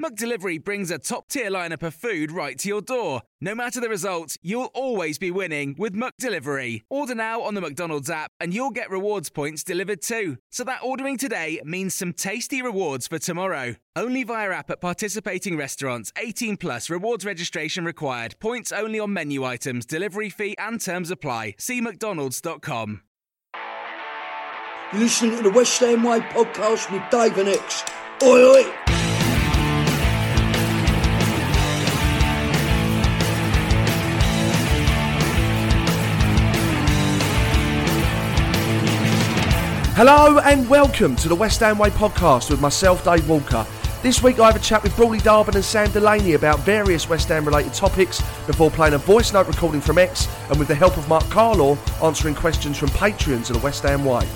McDelivery brings a top tier lineup of food right to your door. No matter the result, you'll always be winning with McDelivery. Order now on the McDonald's app and you'll get rewards points delivered too. So that ordering today means some tasty rewards for tomorrow. Only via app at participating restaurants. 18 plus rewards registration required. Points only on menu items, delivery fee and terms apply. See McDonald's.com. You're listening to the West Ham Way podcast with Dave and Ex. Oi, oi! Hello and welcome to the West Ham Way podcast with myself, Dave Walker. This week I have a chat with Brawley Darbon and Sam Delaney about various West Ham related topics before playing a voice note recording from Ex and with the help of Mark Carlaw answering questions from Patreons of the West Ham Way.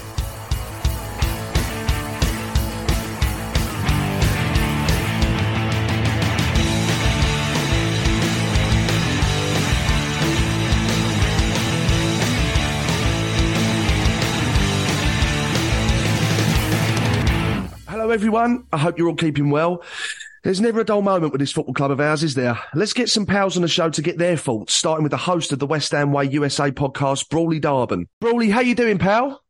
Everyone. I hope you're all keeping well. There's never a dull moment with this football club of ours, is there? Let's get some pals on the show to get their thoughts, starting with the host of the West Ham Way USA podcast, Brawley Darbon. Brawley, how you doing, pal?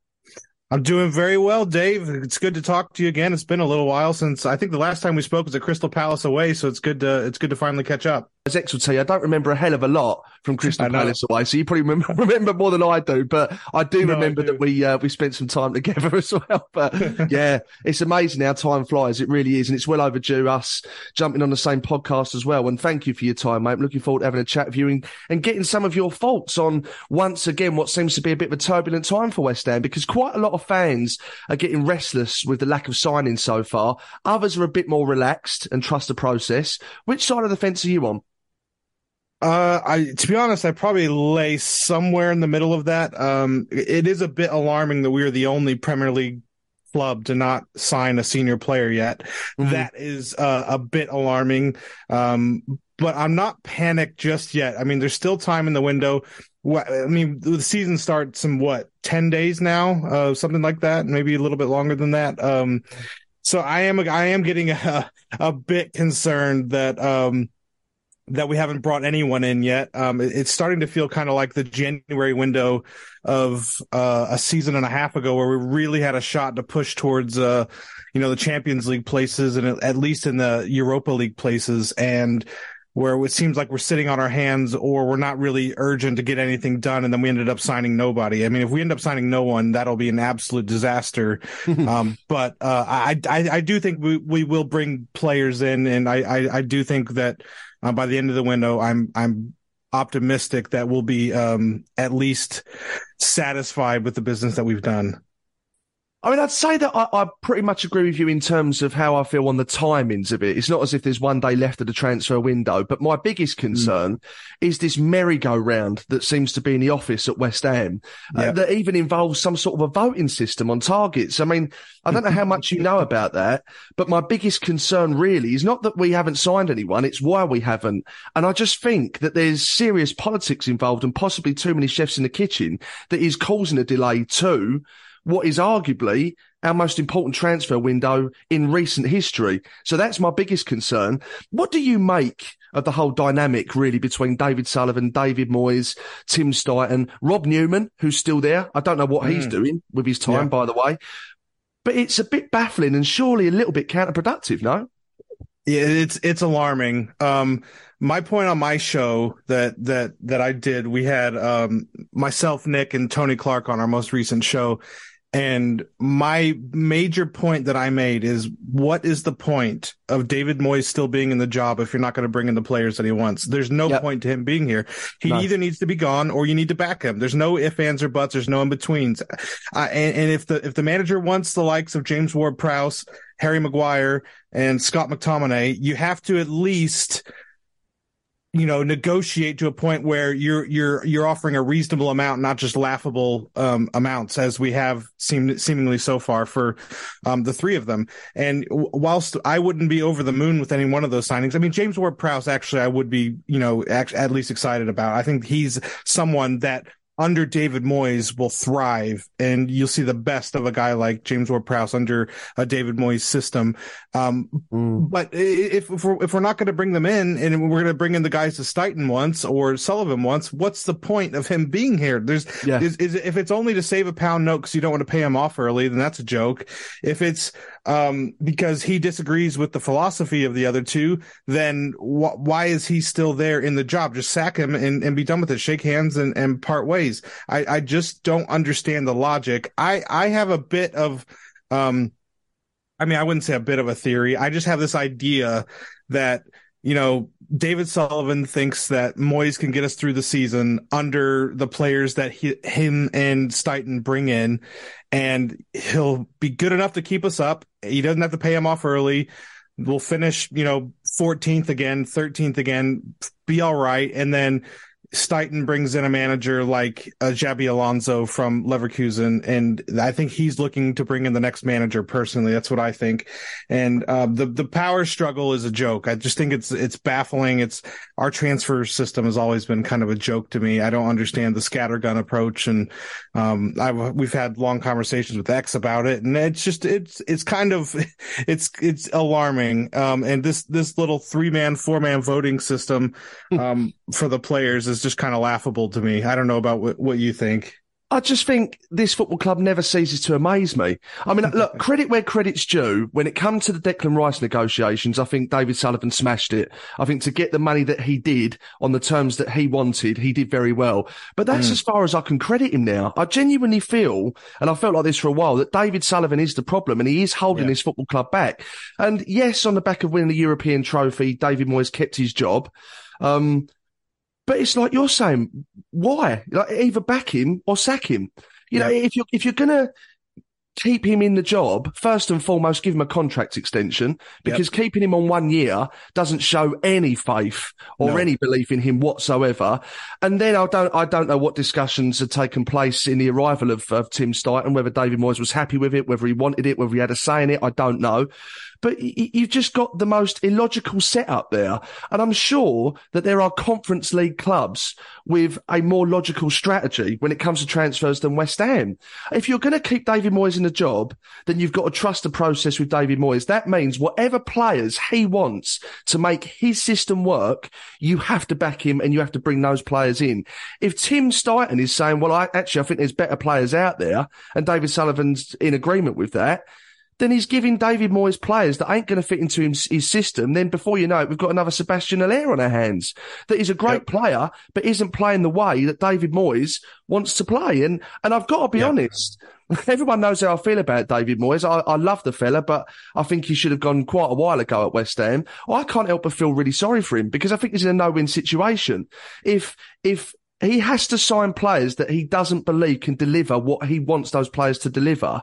I'm doing very well, Dave. It's good to talk to you again. It's been a little while since I think the last time we spoke was at Crystal Palace away, so it's good to it's good to finally catch up. As Ex would say, I don't remember a hell of a lot from Crystal Palace away, so you probably remember, remember more than I do. But I do No, I remember do. that we uh, we spent some time together as well. But yeah, it's amazing how time flies. It really is, and it's well overdue us jumping on the same podcast as well. And thank you for your time, mate. I'm looking forward to having a chat with you and, and getting some of your thoughts on once again what seems to be a bit of a turbulent time for West Ham because quite a lot of fans are getting restless with the lack of signing so far. Others are a bit more relaxed and trust the process. Which side of the fence are you on? Uh, I to be honest, I probably lay somewhere in the middle of that. Um, it is a bit alarming that we are the only Premier League club to not sign a senior player yet. Mhm. That is uh, a bit alarming. Um, but I'm not panicked just yet. I mean, there's still time in the window. I mean, the season starts in what ten days now, uh, something like that, maybe a little bit longer than that. Um, so I am I am getting a a bit concerned that um that we haven't brought anyone in yet. Um, it- it's starting to feel kind of like the January window of uh, a season and a half ago, where we really had a shot to push towards, uh, you know, the Champions League places and at- least in the Europa League places, and where it seems like we're sitting on our hands or we're not really urgent to get anything done, and then we ended up signing nobody. I mean, if we end up signing no one, that'll be an absolute disaster. um, but uh, I, I I do think we we will bring players in, and I I, I do think that uh, by the end of the window, I'm I'm optimistic that we'll be um, at least satisfied with the business that we've done. I mean, I'd say that I, I pretty much agree with you in terms of how I feel on the timings of it. It's not as if there's one day left of the transfer window, but my biggest concern is this merry-go-round that seems to be in the office at West Ham uh, that even involves some sort of a voting system on targets. I mean, I don't know how much you know about that, but my biggest concern really is not that we haven't signed anyone, it's why we haven't. And I just think that there's serious politics involved and possibly too many chefs in the kitchen that is causing a delay to what is arguably our most important transfer window in recent history. So that's my biggest concern. What do you make of the whole dynamic really between David Sullivan, David Moyes, Tim Steidten, Rob Newman, who's still there? I don't know what he's Mm. doing with his time, Yeah. by the way. But it's a bit baffling and surely a little bit counterproductive, no? Yeah, it's it's alarming. Um, my point on my show that that that I did, we had um myself, Nick, and Tony Clark on our most recent show, And my major point that I made is what is the point of David Moyes still being in the job if you're not going to bring in the players that he wants? There's no yep. point to him being here. He either needs to be gone or you need to back him. There's no ifs, ands, or buts. There's no in betweens. Uh, and, and if the, if the manager wants the likes of James Ward Prowse, Harry Maguire, and Scott McTominay, you have to at least you know negotiate to a point where you're you're you're offering a reasonable amount not just laughable um, amounts as we have seemed seemingly so far for um, the three of them. And whilst I wouldn't be over the moon with any one of those signings I mean James Ward-Prowse actually I would be you know at least excited about. I think he's someone that under David Moyes will thrive, and you'll see the best of a guy like James Ward-Prowse under a David Moyes system. Um, mm. But if, if we're, if we're not going to bring them in, and we're going to bring in the guys to Steidten once or Sullivan once, what's the point of him being here? There's, yeah. is, is, if it's only to save a pound note because you don't want to pay him off early, then that's a joke. If it's um, because he disagrees with the philosophy of the other two, then wh- why is he still there in the job? Just sack him and, and be done with it. Shake hands and, and part ways. I, I just don't understand the logic. I, I have a bit of, um, I mean, I wouldn't say a bit of a theory. I just have this idea that, you know, David Sullivan thinks that Moyes can get us through the season under the players that he, him and Steidten bring in, and he'll be good enough to keep us up. He doesn't have to pay him off early. We'll finish, you know, 14th again, 13th again, be all right. And then Steidten brings in a manager like uh, Xabi Alonso from Leverkusen, and I think he's looking to bring in the next manager. Personally, that's what I think. And uh, the the power struggle is a joke. I just think it's it's baffling. It's our transfer system has always been kind of a joke to me. I don't understand the scattergun approach, and um, I've we've had long conversations with Ex about it, and it's just it's it's kind of it's it's alarming. Um, and this this little three man four man voting system um, for the players is just kind of laughable to me. I don't know about what, what you think. I just think this football club never ceases to amaze me. I mean, look, credit where credit's due. When it comes to the Declan Rice negotiations, I think David Sullivan smashed it. I think to get the money that he did on the terms that he wanted, he did very well. But that's mm. as far as I can credit him now. I genuinely feel, and I felt like this for a while, that David Sullivan is the problem and he is holding yeah. this football club back. And yes, on the back of winning the European trophy, David Moyes kept his job. Um, but it's like you're saying, why? Like either back him or sack him. You yeah. know, if you're if you're gonna keep him in the job, first and foremost, give him a contract extension because yep. keeping him on one year doesn't show any faith or no. any belief in him whatsoever. And then I don't, I don't know what discussions had taken place in the arrival of, of Tim Steidten, whether David Moyes was happy with it, whether he wanted it, whether he had a say in it. I don't know. But you've just got the most illogical setup there. And I'm sure that there are conference league clubs with a more logical strategy when it comes to transfers than West Ham. If you're going to keep David Moyes in the job, then you've got to trust the process with David Moyes. That means whatever players he wants to make his system work, you have to back him and you have to bring those players in. If Tim Steidten is saying, well, I actually, I think there's better players out there and David Sullivan's in agreement with that, then he's giving David Moyes players that ain't going to fit into his, his, system. Then before you know it, we've got another Sebastian Haller on our hands that is a great yep. player, but isn't playing the way that David Moyes wants to play. And, and I've got to be yep. honest. Everyone knows how I feel about David Moyes. I, I love the fella, but I think he should have gone quite a while ago at West Ham. I can't help but feel really sorry for him because I think he's in a no-win situation. If, if, he has to sign players that he doesn't believe can deliver what he wants those players to deliver,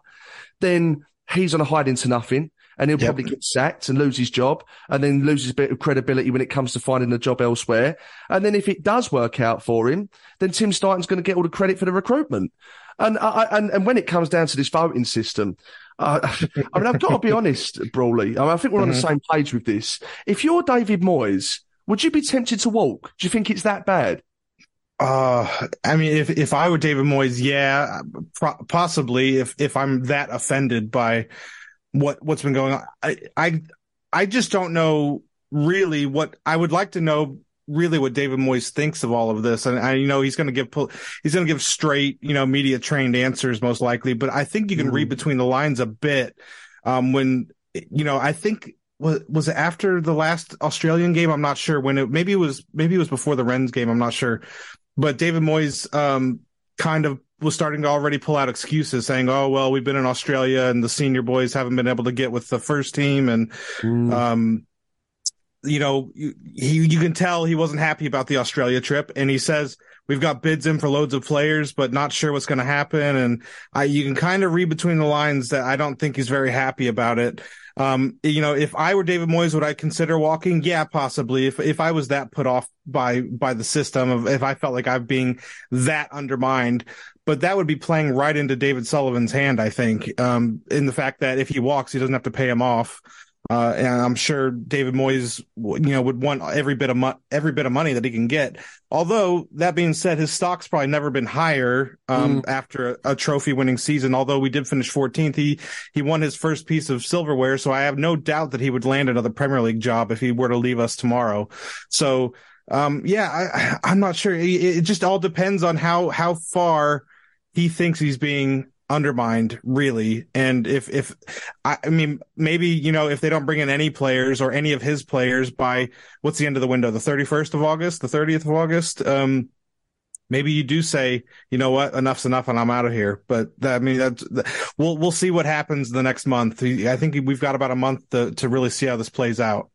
then he's on a hide into nothing and he'll yep. probably get sacked and lose his job and then lose his bit of credibility when it comes to finding a job elsewhere. And then if it does work out for him, then Tim Steidten's going to get all the credit for the recruitment. And, I, and, and when it comes down to this voting system, uh, I mean, I've got to be honest, Brawley. I, mean, I think we're on mm-hmm. the same page with this. If you're David Moyes, would you be tempted to walk? Do you think it's that bad? Uh, I mean, if if I were David Moyes, yeah, pro- possibly. If if I'm that offended by what what's been going on, I I I just don't know really what I would like to know. Really, what David Moyes thinks of all of this, and I you know he's going to give he's going to give straight, you know, media trained answers most likely. But I think you can mm. read between the lines a bit um, when you know I think was was it after the last Australian game? I'm not sure when it maybe it was maybe it was before the Rennes game. I'm not sure, but David Moyes um, kind of was starting to already pull out excuses saying, "Oh, well, we've been in Australia and the senior boys haven't been able to get with the first team." And, mm. um, you know, he, you can tell he wasn't happy about the Australia trip. And he says, we've got bids in for loads of players, but not sure what's going to happen. And I, you can kind of read between the lines that I don't think he's very happy about it. Um, you know, if I were David Moyes, would I consider walking? Yeah, possibly. If if I was that put off by by the system, of if I felt like I'm being that undermined, but that would be playing right into David Sullivan's hand, I think, um, in the fact that if he walks, he doesn't have to pay him off. Uh, and I'm sure David Moyes, you know, would want every bit of mo- every bit of money that he can get. Although that being said, his stock's probably never been higher um, mm. after a, a trophy winning season. Although we did finish 14th, he he won his first piece of silverware, so I have no doubt that he would land another Premier League job if he were to leave us tomorrow. So um, yeah, I, am not sure. It, it just all depends on how how far he thinks he's being undermined really. And if if I, I, mean maybe you know if they don't bring in any players or any of his players by what's the end of the window? The 31st of august? The 30th of august? Um maybe you do say you know what? Enough's enough and i'm out of here. But that, i mean that's we'll we'll see what happens the next month. I think we've got about a month to to really see how this plays out.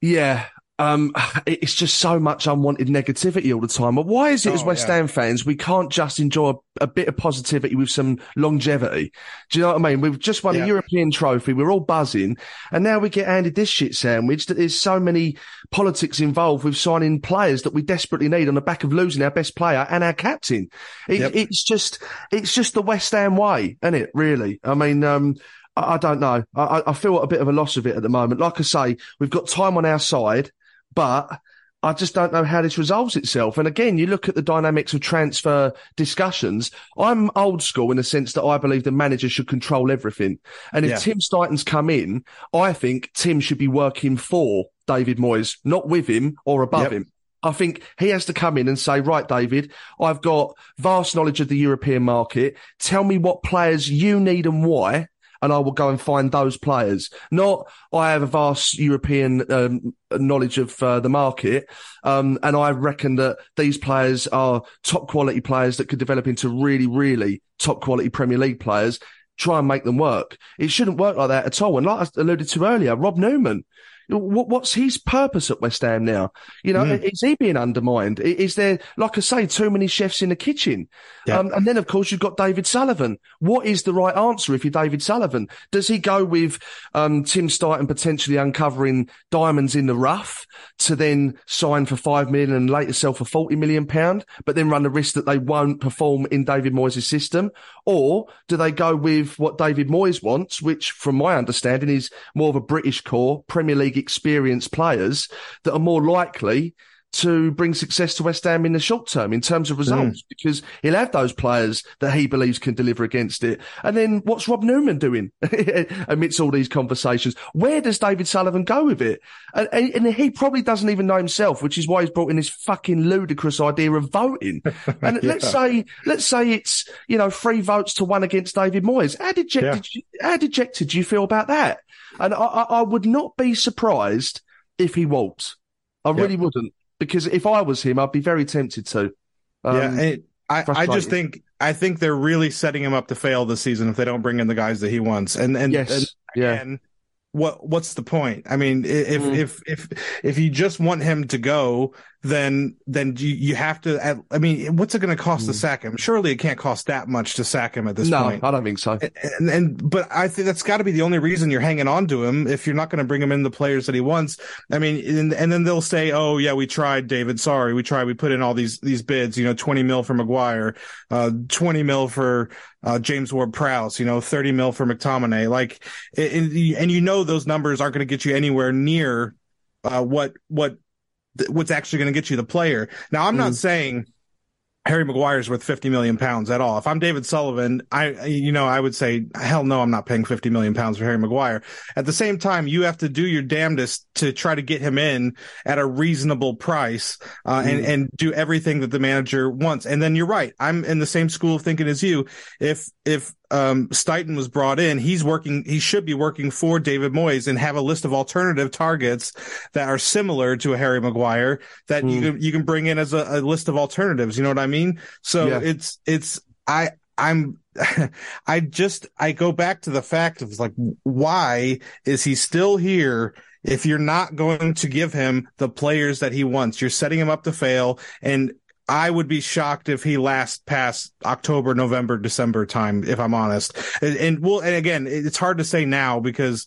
Yeah, um, it's just so much unwanted negativity all the time. But why is it, oh, as West yeah. Ham fans, we can't just enjoy a, a, bit of positivity with some longevity? Do you know what I mean? We've just won yeah. a European trophy. We're all buzzing. And now we get handed this shit sandwich that there's so many politics involved with signing players that we desperately need on the back of losing our best player and our captain. It, yep. It's just, it's just the West Ham way, isn't it? Really? I mean, um, I, don't know. I, I feel a bit of a loss of it at the moment. Like I say, we've got time on our side but I just don't know how this resolves itself. And again, you look at the dynamics of transfer discussions. I'm old school in the sense that I believe the manager should control everything. And if yeah. Tim Steidten's come in, I think Tim should be working for David Moyes, not with him or above yep. him. I think he has to come in and say, right, David, I've got vast knowledge of the European market. Tell me what players you need and why and I will go and find those players. Not I have a vast European um, knowledge of uh, the market, um, and I reckon that these players are top quality players that could develop into really, really top quality Premier League players. Try and make them work. It shouldn't work like that at all. And like I alluded to earlier, Rob Newman, what's his purpose at West Ham now? You know, mm. is he being undermined? Is there, like I say, too many chefs in the kitchen? Yeah. Um, and then, of course, you've got David Sullivan. What is the right answer if you're David Sullivan? Does he go with um, Tim Steidten potentially uncovering diamonds in the rough to then sign for five million and later sell for forty million pound, but then run the risk that they won't perform in David Moyes' system? Or do they go with what David Moyes wants, which, from my understanding, is more of a British core Premier League experienced players that are more likely to bring success to West Ham in the short term in terms of results mm. because he'll have those players that he believes can deliver against it. And then what's Rob Newman doing amidst all these conversations? Where does David Sullivan go with it? And, and, he probably doesn't even know himself, which is why he's brought in this fucking ludicrous idea of voting. And yeah. let's say, let's say it's, you know, three votes to one against David Moyes. How dejected, yeah. you, how dejected do you feel about that? And I, I, would not be surprised if he walked. I really wouldn't, because if I was him, I'd be very tempted to. Um, yeah, it, I, I just think I think they're really setting him up to fail this season if they don't bring in the guys that he wants. And and, yes, and again, yeah what what's the point? I mean, if mm. if if if you just want him to go, then then you you have to. I mean, what's it going to cost mm. to sack him? Surely it can't cost that much to sack him at this no, point. No, I don't think so. And, and, and but I think that's got to be the only reason you're hanging on to him if you're not going to bring him in the players that he wants. I mean, and, and then they'll say, "Oh yeah, we tried, David. Sorry, we tried. We put in all these these bids. You know, twenty mil for Maguire, uh, twenty mil for." uh, James Ward Prowse, you know, 30 mil for McTominay. Like, and, and you know, those numbers aren't going to get you anywhere near, uh, what, what, what's actually going to get you the player. Now, I'm mm. not saying Harry Maguire's worth 50 million pounds at all. If I'm David Sullivan, I, you know, I would say, hell no, I'm not paying 50 million pounds for Harry Maguire. At the same time, you have to do your damnedest to try to get him in at a reasonable price, uh, mm. and, and do everything that the manager wants. And then you're right. I'm in the same school of thinking as you. If, if um, Steidten was brought in, he's working, he should be working for David Moyes and have a list of alternative targets that are similar to a Harry Maguire that mm. you hmm. can, you can bring in as a, a, list of alternatives. You know what I mean? So yeah. it's, it's, I I'm I just I go back to the fact of like why is he still here if you're not going to give him the players that he wants? You're setting him up to fail and I would be shocked if he lasts past October, November, December time, if I'm honest. And, and well, and again, it's hard to say now because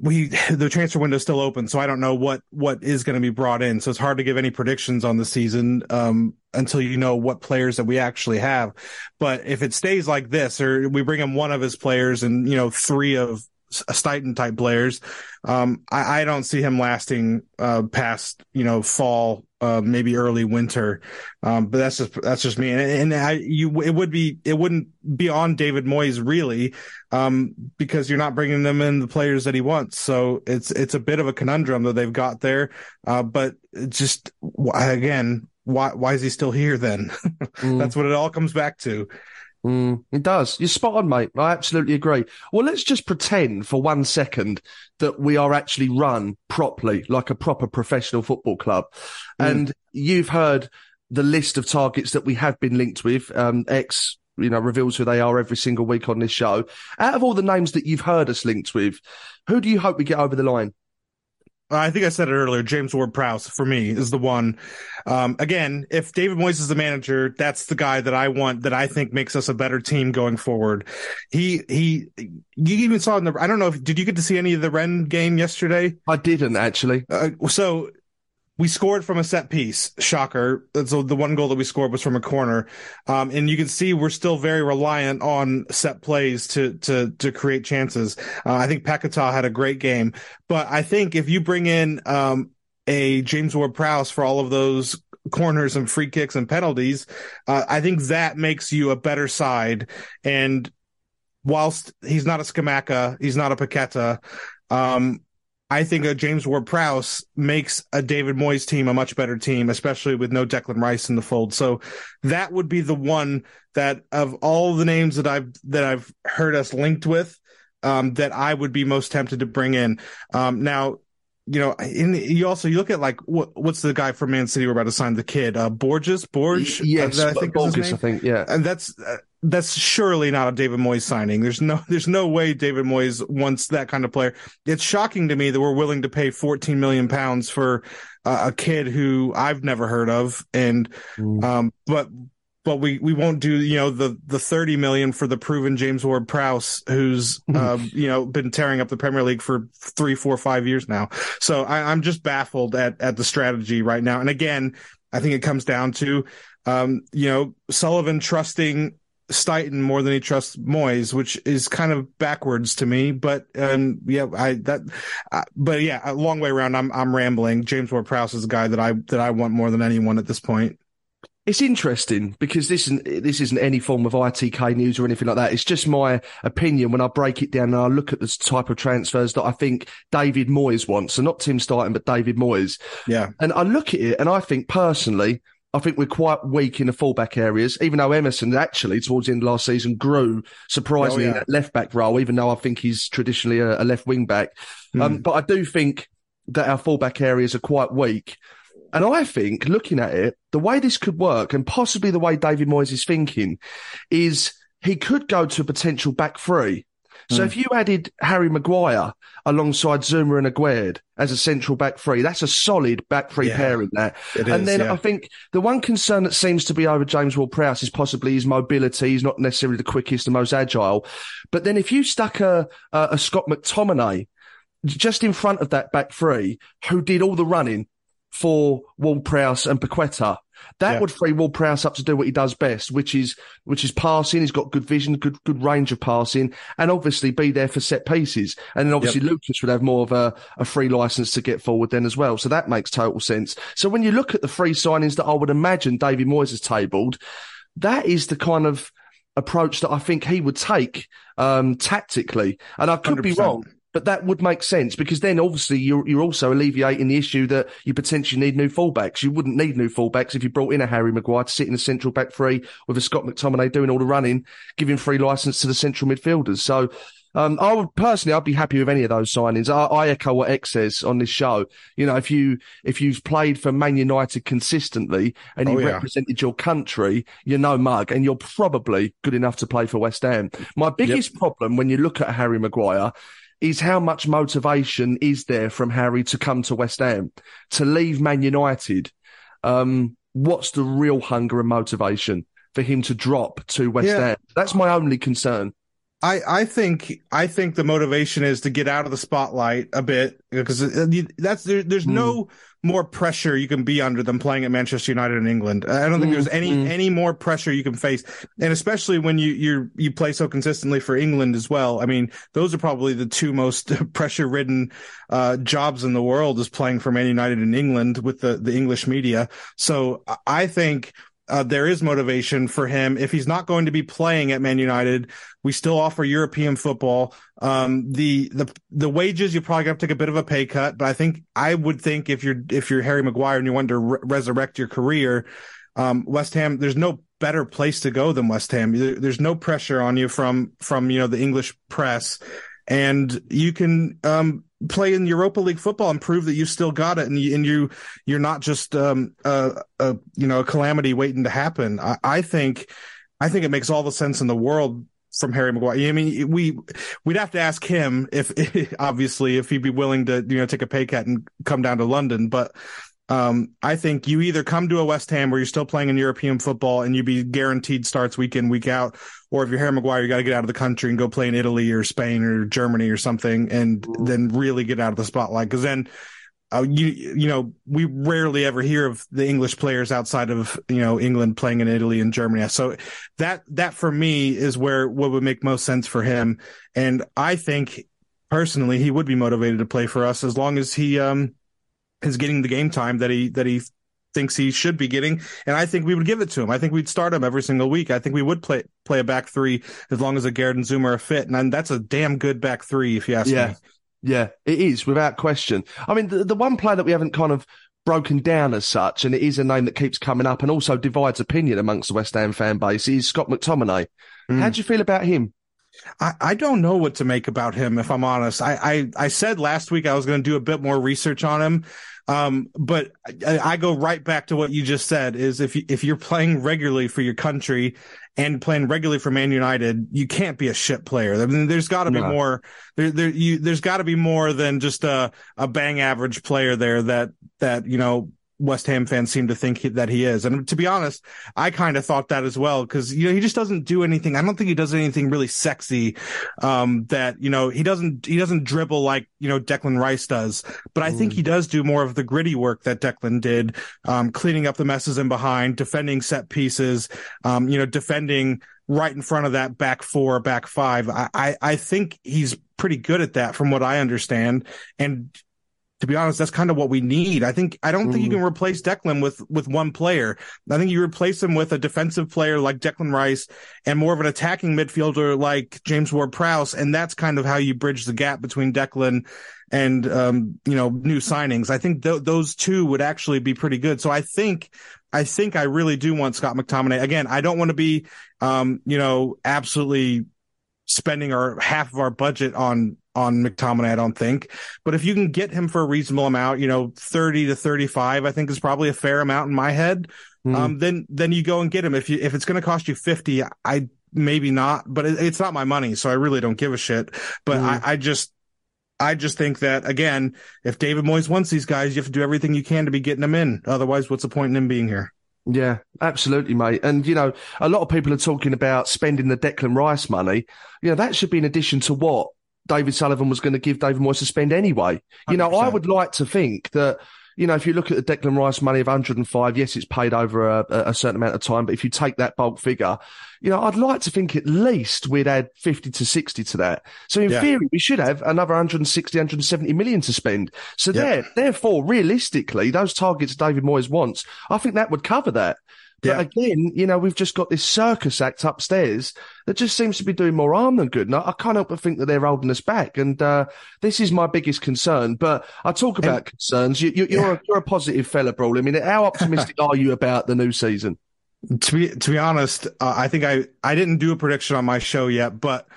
we the transfer window is still open, so I don't know what what is going to be brought in. So it's hard to give any predictions on the season um, until you know what players that we actually have. But if it stays like this, or we bring in one of his players and you know three of a Steidten type players, um, I, I, don't see him lasting uh, past you know fall uh, maybe early winter. Um, but that's just that's just me. And, and I you it would be it wouldn't be on David Moyes really, um, because you're not bringing them in the players that he wants. So it's it's a bit of a conundrum that they've got there. Uh, but just again, why why is he still here then? mm. That's what it all comes back to. Mm, it does. You're spot on, mate. I absolutely agree. Well, let's just pretend for one second that we are actually run properly, like a proper professional football club. Mm. And you've heard the list of targets that we have been linked with. Um, Ex, you know, reveals who they are every single week on this show. Out of all the names that you've heard us linked with, who do you hope we get over the line? I think I said it earlier. James Ward Prowse for me is the one. Um, again, if David Moyes is the manager, that's the guy that I want. That I think makes us a better team going forward. He he. You even saw in the. I don't know if did you get to see any of the Rennes game yesterday? I didn't actually. Uh, so we scored from a set piece. Shocker. So the one goal that we scored was from a corner. Um, and you can see we're still very reliant on set plays to, to, to create chances. Uh, I think Paquetá had a great game, but I think if you bring in, um, a James Ward Prowse for all of those corners and free kicks and penalties, uh, I think that makes you a better side. And whilst he's not a Scamacca, he's not a Paqueta, um, I think a James Ward Prowse makes a David Moyes team a much better team, especially with no Declan Rice in the fold. So that would be the one that of all the names that I've that I've heard us linked with, um, that I would be most tempted to bring in. Um, now, you know, in you also you look at like what what's the guy from Man City we're about to sign the kid, uh, Borges, Borges, yes, uh, I think Borges, I think, yeah, and that's. Uh, that's surely not a David Moyes signing. There's no, there's no way David Moyes wants that kind of player. It's shocking to me that we're willing to pay 14 million pounds for uh, a kid who I've never heard of. And, mm. um, but, but we, we won't do, you know, the, the 30 million for the proven James Ward Prowse, who's, uh, you know, been tearing up the Premier League for three, four, five years now. So I, I'm just baffled at, at the strategy right now. And again, I think it comes down to, um, you know, Sullivan trusting Steidten more than he trusts Moyes, which is kind of backwards to me. But um, yeah, I that, uh, but yeah, a long way around. I'm I'm rambling. James Ward Prowse is a guy that I that I want more than anyone at this point. It's interesting because this isn't this isn't any form of ITK news or anything like that. It's just my opinion when I break it down and I look at the type of transfers that I think David Moyes wants. So not Tim Steidten, but David Moyes. Yeah. And I look at it and I think personally, I think we're quite weak in the fullback areas, even though Emerson actually towards the end of last season grew surprisingly oh, yeah. in that left back role, even though I think he's traditionally a, a left wing back. Mm. Um, but I do think that our fullback areas are quite weak. And I think looking at it, the way this could work and possibly the way David Moyes is thinking is he could go to a potential back three so mm. if you added Harry Maguire alongside Zouma and Aguerd as a central back three, that's a solid back three yeah, pairing there. and is, then yeah. I think the one concern that seems to be over James Ward Prowse is possibly his mobility. He's not necessarily the quickest, the most agile. But then if you stuck a, a, a Scott McTominay just in front of that back three, who did all the running for Ward Prowse and Paqueta, that yeah. would free Ward Prowse up to do what he does best, which is which is passing. He's got good vision, good good range of passing, and obviously be there for set pieces. And then obviously yep. Lucas would have more of a, a free license to get forward then as well. So that makes total sense. So when you look at the free signings that I would imagine David Moyes has tabled, that is the kind of approach that I think he would take um, tactically. And I could 100%. be wrong. But that would make sense because then obviously you're, you're also alleviating the issue that you potentially need new fullbacks. You wouldn't need new fullbacks if you brought in a Harry Maguire to sit in the central back three with a Scott McTominay doing all the running, giving free license to the central midfielders. So, Um, I would personally, I'd be happy with any of those signings. I, I echo what Ex says on this show. You know, if you if you've played for Man United consistently and you Oh, yeah. represented your country, you're no mug, and you're probably good enough to play for West Ham. My biggest problem when you look at Harry Maguire is how much motivation is there from Harry to come to West Ham to leave Man United. Um, what's the real hunger and motivation for him to drop to West Yeah. Ham? That's my only concern. I, I think I think the motivation is to get out of the spotlight a bit because that's there, there's no more pressure you can be under than playing at Manchester United in England. I don't think there's any Mm. any more pressure you can face, and especially when you you you play so consistently for England as well. I mean, those are probably the two most pressure ridden uh, jobs in the world is playing for Man United in England with the the English media. So I think. Uh, there is motivation for him. If he's not going to be playing at Man United, we still offer European football. Um, the, the, the wages, you're probably to take a bit of a pay cut, but I think, I would think if you're, if you're Harry Maguire and you want to re- resurrect your career, um, West Ham, there's no better place to go than West Ham. There's no pressure on you from, from, you know, the English press and you can, um, play in Europa League football and prove that you still got it and you, and you, you're not just, um, a, a, you know, a calamity waiting to happen. I, I think, I think it makes all the sense in the world from Harry Maguire. I mean, we we'd have to ask him if obviously if he'd be willing to you know take a pay cut and come down to London, but. Um, I think you either come to a West Ham where you're still playing in European football and you be guaranteed starts week in, week out, or if you're Harry Maguire, you got to get out of the country and go play in Italy or Spain or Germany or something and then really get out of the spotlight. Cause then, uh, you, you know, we rarely ever hear of the English players outside of, you know, England playing in Italy and Germany. So that, that for me is where what would make most sense for him. And I think personally, he would be motivated to play for us as long as he, um, is getting the game time that he, that he thinks he should be getting. And I think we would give it to him. I think we'd start him every single week. I think we would play, play a back three as long as Aguerd and Zouma are fit. And that's a damn good back three, if you ask Yeah. me. Yeah, it is without question. I mean, the, the one player that we haven't kind of broken down as such, and it is a name that keeps coming up and also divides opinion amongst the West Ham fan base, is Scott McTominay. Mm. How do you feel about him? I, I don't know what to make about him, if I'm honest. I, I, I said last week I was going to do a bit more research on him. Um, but I, I go right back to what you just said is if you, if you're playing regularly for your country and playing regularly for Man United, you can't be a shit player. I mean, there's got to be No. more there, there, you, there's got to be more than just a, a bang average player there that, that, you know, West Ham fans seem to think he, that he is. And to be honest, I kind of thought that as well because you know he just doesn't do anything. I don't think he does anything really sexy. Um, that you know he doesn't he doesn't dribble like you know Declan Rice does, but I think he does do more of the gritty work that Declan did, um, cleaning up the messes in behind, defending set pieces, um, you know defending right in front of that back four, back five. I I, I think he's pretty good at that from what I understand, and to be honest, that's kind of what we need. I think I don't think you can replace Declan with with one player. I think you replace him with a defensive player like Declan Rice and more of an attacking midfielder like James Ward-Prowse, and that's kind of how you bridge the gap between Declan and um, you know new signings. I think th- those two would actually be pretty good. So I think I think I really do want Scott McTominay. Again, I don't want to be um, you know absolutely spending our half of our budget on on McTominay, I don't think. But if you can get him for a reasonable amount, you know, 30 to 35, I think is probably a fair amount in my head. Hmm. Um, then, then you go and get him. If you, if it's going to cost you 50, I maybe not, but it, it's not my money. So I really don't give a shit. But I, I just, I just think that again, if David Moyes wants these guys, you have to do everything you can to be getting them in. Otherwise, what's the point in him being here? Yeah, absolutely, mate. And, you know, a lot of people are talking about spending the Declan Rice money. You know, that should be in addition to what David Sullivan was going to give David Moyes to spend anyway. You know, I would like to think that, you know, if you look at the Declan Rice money of 105, yes, it's paid over a, a certain amount of time, but if you take that bulk figure, you know, I'd like to think at least we'd add 50 to 60 to that. So in Yeah. theory, we should have another 160, 170 million to spend. So Yeah. there, therefore, realistically, those targets David Moyes wants, I think that would cover that. But Yeah. again, you know, we've just got this circus act upstairs that just seems to be doing more harm than good. And I, I can't help but think that they're holding us back. And uh, this is my biggest concern. But I talk about concerns. You, you, you're, a, you're a positive fella, Brawl. I mean, how optimistic are you about the new season? To be to be honest, uh, I think I I didn't do a prediction on my show yet, but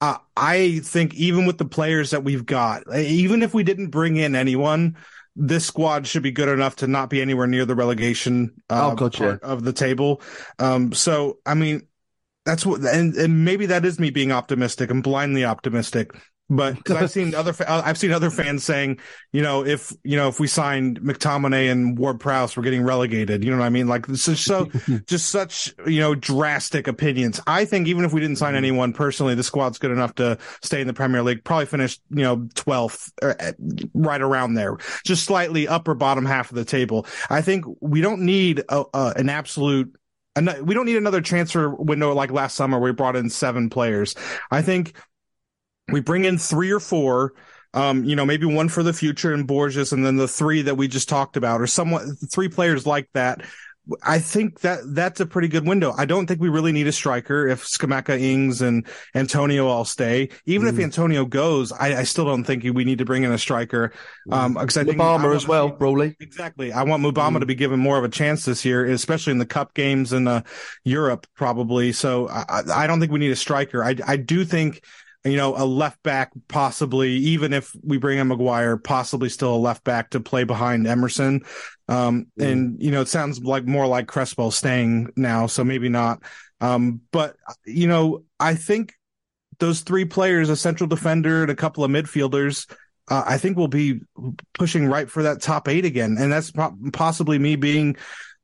uh, I think even with the players that we've got, even if we didn't bring in anyone, this squad should be good enough to not be anywhere near the relegation uh, part of the table. Um, so I mean, that's what, and, and maybe that is me being optimistic. I'm blindly optimistic. But because I've seen other, I've seen other fans saying, you know, if you know, if we signed McTominay and Ward Prowse, we're getting relegated. You know what I mean? Like this is so, just such you know drastic opinions. I think even if we didn't sign anyone personally, the squad's good enough to stay in the Premier League. Probably finish, you know, twelfth, uh, right around there, just slightly upper bottom half of the table. I think we don't need a, a, an absolute we don't need another transfer window like last summer where we brought in seven players. I think we bring in three or four, um, you know, maybe one for the future in Borges and then the three that we just talked about or somewhat three players like that. I think that that's a pretty good window. I don't think we really need a striker if Scamacca, Ings, and Antonio all stay. Even mm. if Antonio goes, I, I, still don't think we need to bring in a striker. Um, because I think Mubama as well, Brawley. Exactly. I want Mubama mm. to be given more of a chance this year, especially in the cup games in uh, Europe, probably. So I, I don't think we need a striker. I, I do think you know, a left back, possibly, even if we bring in Maguire, possibly still a left back to play behind Emerson. Um, mm. and, you know, it sounds like more like Crespo staying now, so maybe not. Um, but, you know, I think those three players, a central defender and a couple of midfielders, uh, I think will be pushing right for that top eight again. And that's possibly me being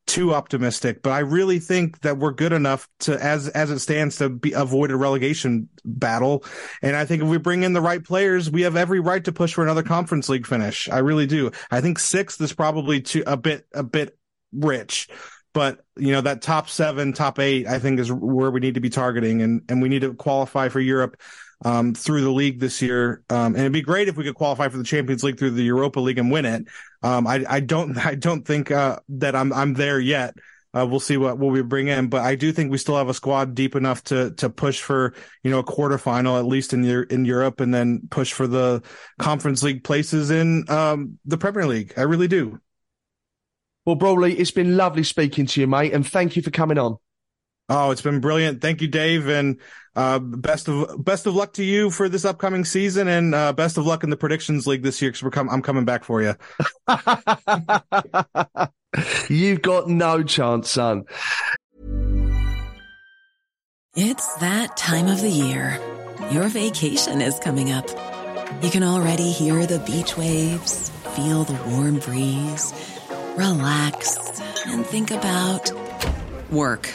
too optimistic, but I really think that we're good enough to, as as it stands, to be, avoid a relegation battle. And I think if we bring in the right players, we have every right to push for another conference league finish. I really do. I think sixth is probably too a bit a bit rich, but you know that top seven, top eight, I think is where we need to be targeting, and and we need to qualify for Europe um, through the league this year. Um, and it'd be great if we could qualify for the Champions League through the Europa League and win it. Um, I, I don't, I don't think, uh, that I'm, I'm there yet. Uh, we'll see what, what we bring in, but I do think we still have a squad deep enough to, to push for, you know, a quarterfinal, at least in your, in Europe and then push for the conference league places in, um, the Premier League. I really do. Well, Brawley, it's been lovely speaking to you, mate, and thank you for coming on. Oh, it's been brilliant. Thank you, Dave. And uh, best of best of luck to you for this upcoming season, and uh, best of luck in the predictions league this year. Because we're com- I'm coming back for you. You've got no chance, son. It's that time of the year. Your vacation is coming up. You can already hear the beach waves, feel the warm breeze, relax, and think about work.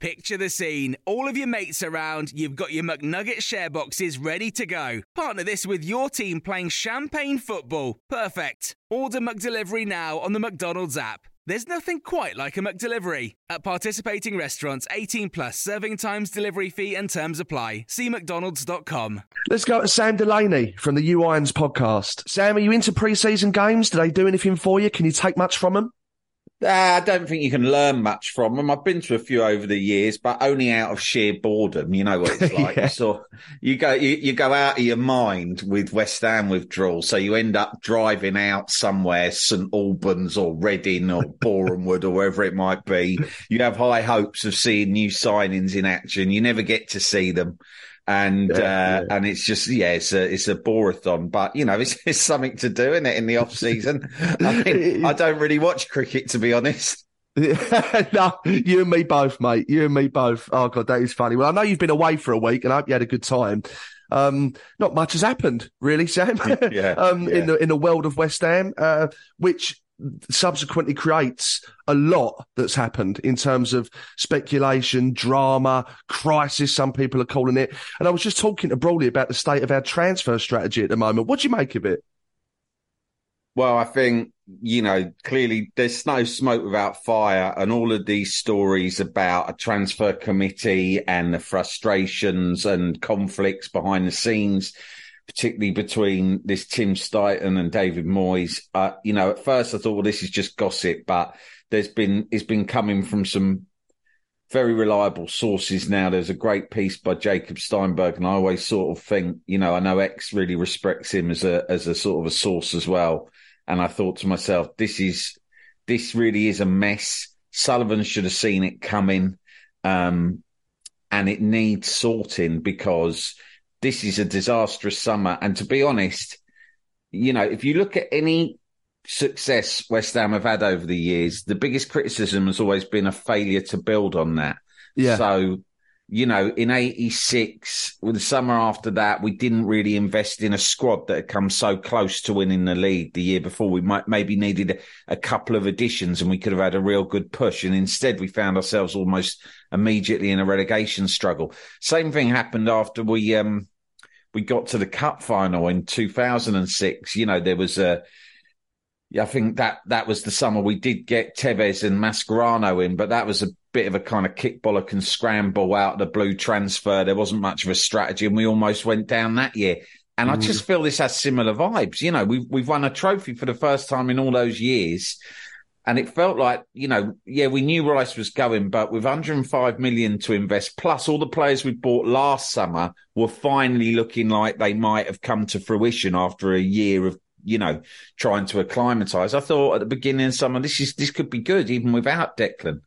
Picture the scene. All of your mates around, you've got your McNugget share boxes ready to go. Partner this with your team playing champagne football. Perfect. Order McDelivery now on the McDonald's app. There's nothing quite like a McDelivery. At participating restaurants, 18 plus serving times, delivery fee, and terms apply. See McDonald's.com. Let's go to Sam Delaney from the U Irons podcast. Sam, are you into preseason games? Do they do anything for you? Can you take much from them? Uh, I don't think you can learn much from them. I've been to a few over the years, but only out of sheer boredom. You know what it's like. yeah. So you go, you, you, go out of your mind with West Ham withdrawal. So you end up driving out somewhere, St Albans or Reading or Borehamwood or wherever it might be. You have high hopes of seeing new signings in action. You never get to see them and yeah, uh, yeah. and it's just yeah, it's a it's a borathon, but you know it's, it's something to do in it in the off season. I mean, I don't really watch cricket to be honest. no, you and me both, mate. You and me both. Oh god, that is funny. Well, I know you've been away for a week, and I hope you had a good time. Um, not much has happened, really, Sam. yeah, um, yeah. in the in the world of West Ham, uh, which subsequently creates a lot that's happened in terms of speculation, drama, crisis, some people are calling it. And I was just talking to Brawley about the state of our transfer strategy at the moment. What do you make of it? Well, I think, you know, clearly there's no smoke without fire and all of these stories about a transfer committee and the frustrations and conflicts behind the scenes particularly between this Tim Steidten and David Moyes. Uh, you know, at first I thought, well, this is just gossip, but there's been, it's been coming from some very reliable sources now. There's a great piece by Jacob Steinberg, and I always sort of think, you know, I know Ex really respects him as a as a sort of a source as well. And I thought to myself, this is this really is a mess. Sullivan should have seen it coming, um, and it needs sorting because this is a disastrous summer. And to be honest, you know, if you look at any success West Ham have had over the years, the biggest criticism has always been a failure to build on that. Yeah. So, you know, in 86, with the summer after that, we didn't really invest in a squad that had come so close to winning the league the year before. We might maybe needed a, a couple of additions and we could have had a real good push. And instead we found ourselves almost immediately in a relegation struggle. Same thing happened after we, um, we got to the cup final in 2006. You know, there was a, I think that that was the summer we did get Tevez and Mascherano in, but that was a bit of a kind of kickbollock and scramble out of the blue transfer. There wasn't much of a strategy, and we almost went down that year. And mm. I just feel this has similar vibes. You know, we've we've won a trophy for the first time in all those years, and it felt like you know, yeah, we knew Rice was going, but with 105 million to invest, plus all the players we bought last summer were finally looking like they might have come to fruition after a year of you know, trying to acclimatise. I thought at the beginning of summer, this is this could be good even without Declan,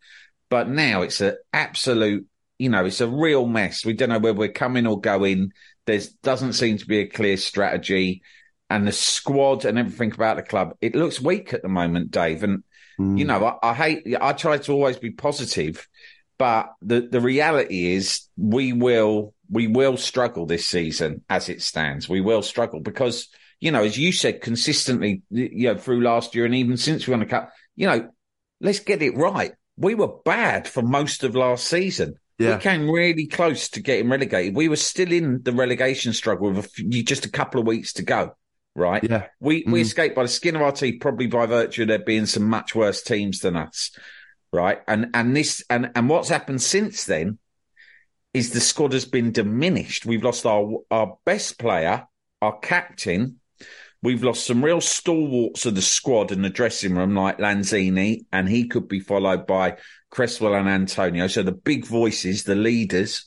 but now it's an absolute, you know, it's a real mess. We don't know where we're coming or going. There doesn't seem to be a clear strategy, and the squad and everything about the club it looks weak at the moment, Dave. And mm. you know, I, I hate. I try to always be positive, but the the reality is we will we will struggle this season as it stands. We will struggle because you know, as you said, consistently, you know, through last year and even since we won the cup, you know, let's get it right. We were bad for most of last season. Yeah. We came really close to getting relegated. We were still in the relegation struggle with a few, just a couple of weeks to go. Right. Yeah. We, mm. we escaped by the skin of our teeth, probably by virtue of there being some much worse teams than us. Right. And, and this, and, and what's happened since then is the squad has been diminished. We've lost our, our best player, our captain, We've lost some real stalwarts of the squad in the dressing room, like Lanzini, and he could be followed by Cresswell and Antonio. So the big voices, the leaders,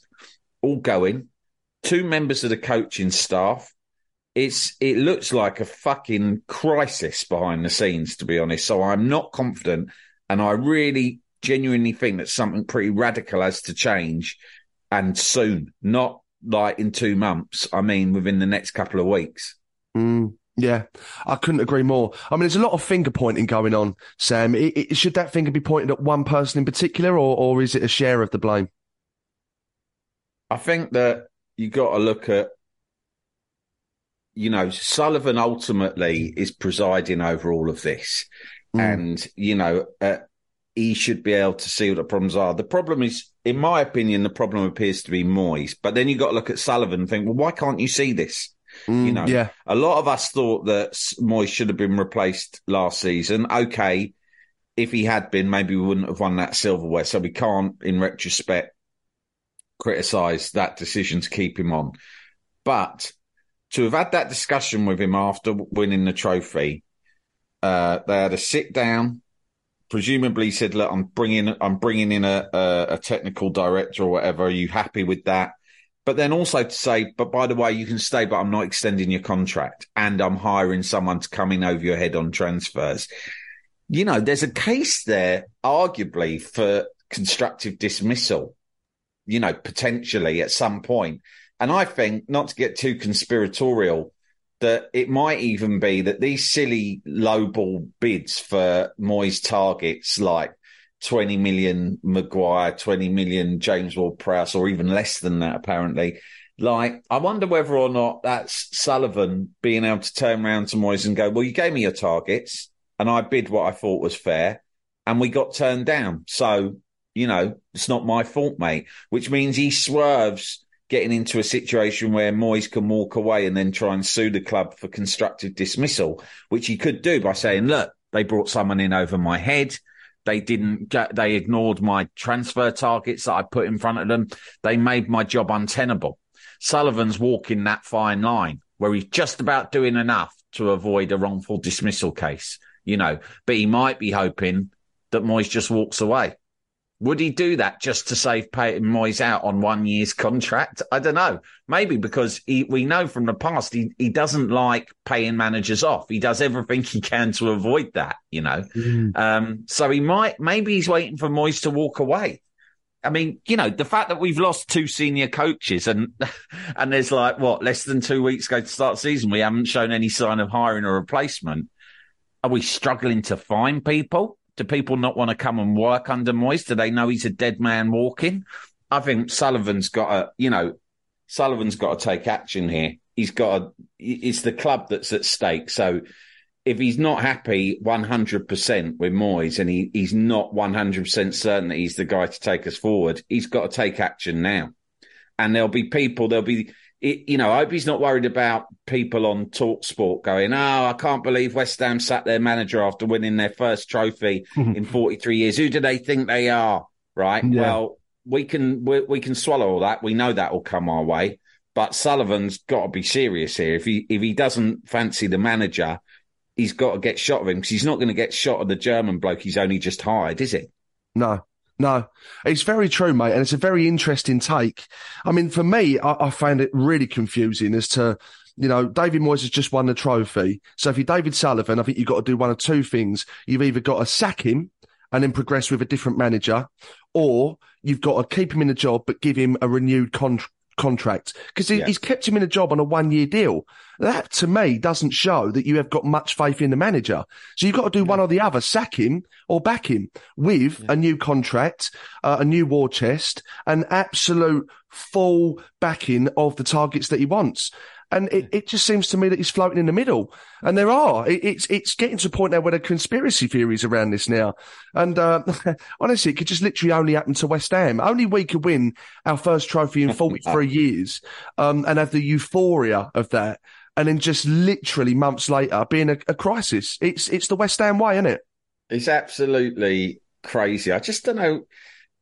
all going. Two members of the coaching staff. It's it looks like a fucking crisis behind the scenes, to be honest. So I'm not confident, and I really genuinely think that something pretty radical has to change, and soon, not like in two months. I mean, within the next couple of weeks. Mm. Yeah, I couldn't agree more. I mean, there's a lot of finger pointing going on, Sam. It, it, should that finger be pointed at one person in particular, or, or is it a share of the blame? I think that you got to look at, you know, Sullivan ultimately is presiding over all of this. Mm. And, you know, uh, he should be able to see what the problems are. The problem is, in my opinion, the problem appears to be Moyes. But then you've got to look at Sullivan and think, well, why can't you see this? Mm, you know, yeah. a lot of us thought that Moyes should have been replaced last season. Okay, if he had been, maybe we wouldn't have won that silverware. So we can't, in retrospect, criticise that decision to keep him on. But to have had that discussion with him after winning the trophy, uh, they had a sit down. Presumably said, "Look, I'm bringing, I'm bringing in a, a, a technical director or whatever. Are you happy with that?" But then also to say, but by the way, you can stay, but I'm not extending your contract and I'm hiring someone to come in over your head on transfers. You know, there's a case there, arguably, for constructive dismissal, you know, potentially at some point. And I think, not to get too conspiratorial, that it might even be that these silly lowball bids for Moyes targets like 20 million Maguire, 20 million James Ward Prowse, or even less than that, apparently. Like, I wonder whether or not that's Sullivan being able to turn around to Moyes and go, well, you gave me your targets and I bid what I thought was fair and we got turned down. So, you know, it's not my fault, mate, which means he swerves getting into a situation where Moyes can walk away and then try and sue the club for constructive dismissal, which he could do by saying, look, they brought someone in over my head. They didn't get, they ignored my transfer targets that I put in front of them. They made my job untenable. Sullivan's walking that fine line where he's just about doing enough to avoid a wrongful dismissal case, you know, but he might be hoping that Moyes just walks away. Would he do that just to save Peyton Moyes out on one year's contract? I don't know. Maybe because he, we know from the past he, he doesn't like paying managers off. He does everything he can to avoid that, you know. Mm. Um, so he might, maybe he's waiting for Moyes to walk away. I mean, you know, the fact that we've lost two senior coaches and and there's like what less than two weeks ago to start season, we haven't shown any sign of hiring a replacement. Are we struggling to find people? Do people not want to come and work under Moyes? Do they know he's a dead man walking? I think Sullivan's got to, you know, Sullivan's got to take action here. He's got to, it's the club that's at stake. So if he's not happy 100% with Moyes and he, he's not 100% certain that he's the guy to take us forward, he's got to take action now. And there'll be people, there'll be, it, you know, I hope he's not worried about people on Talk Sport going, oh, I can't believe West Ham sat their manager after winning their first trophy in 43 years. Who do they think they are? Right. Yeah. Well, we can, we, we can swallow all that. We know that will come our way. But Sullivan's got to be serious here. If he, if he doesn't fancy the manager, he's got to get shot of him because he's not going to get shot of the German bloke he's only just hired, is it? No, no, it's very true, mate, and it's a very interesting take. I mean, for me, I, I found it really confusing as to, you know, David Moyes has just won the trophy. So if you're David Sullivan, I think you've got to do one of two things. You've either got to sack him and then progress with a different manager, or you've got to keep him in the job but give him a renewed contract contract because he, yeah. he's kept him in a job on a one year deal. That to me doesn't show that you have got much faith in the manager. So you've got to do yeah. one or the other, sack him or back him with yeah. a new contract, uh, a new war chest, an absolute full backing of the targets that he wants. And it, it just seems to me that he's floating in the middle. And there are. It, it's it's getting to a point now where there are conspiracy theories around this now. And uh, honestly, it could just literally only happen to West Ham. Only we could win our first trophy in 43 years um, and have the euphoria of that. And then just literally months later being a, a crisis. It's it's the West Ham way, isn't it? It's absolutely crazy. I just don't know.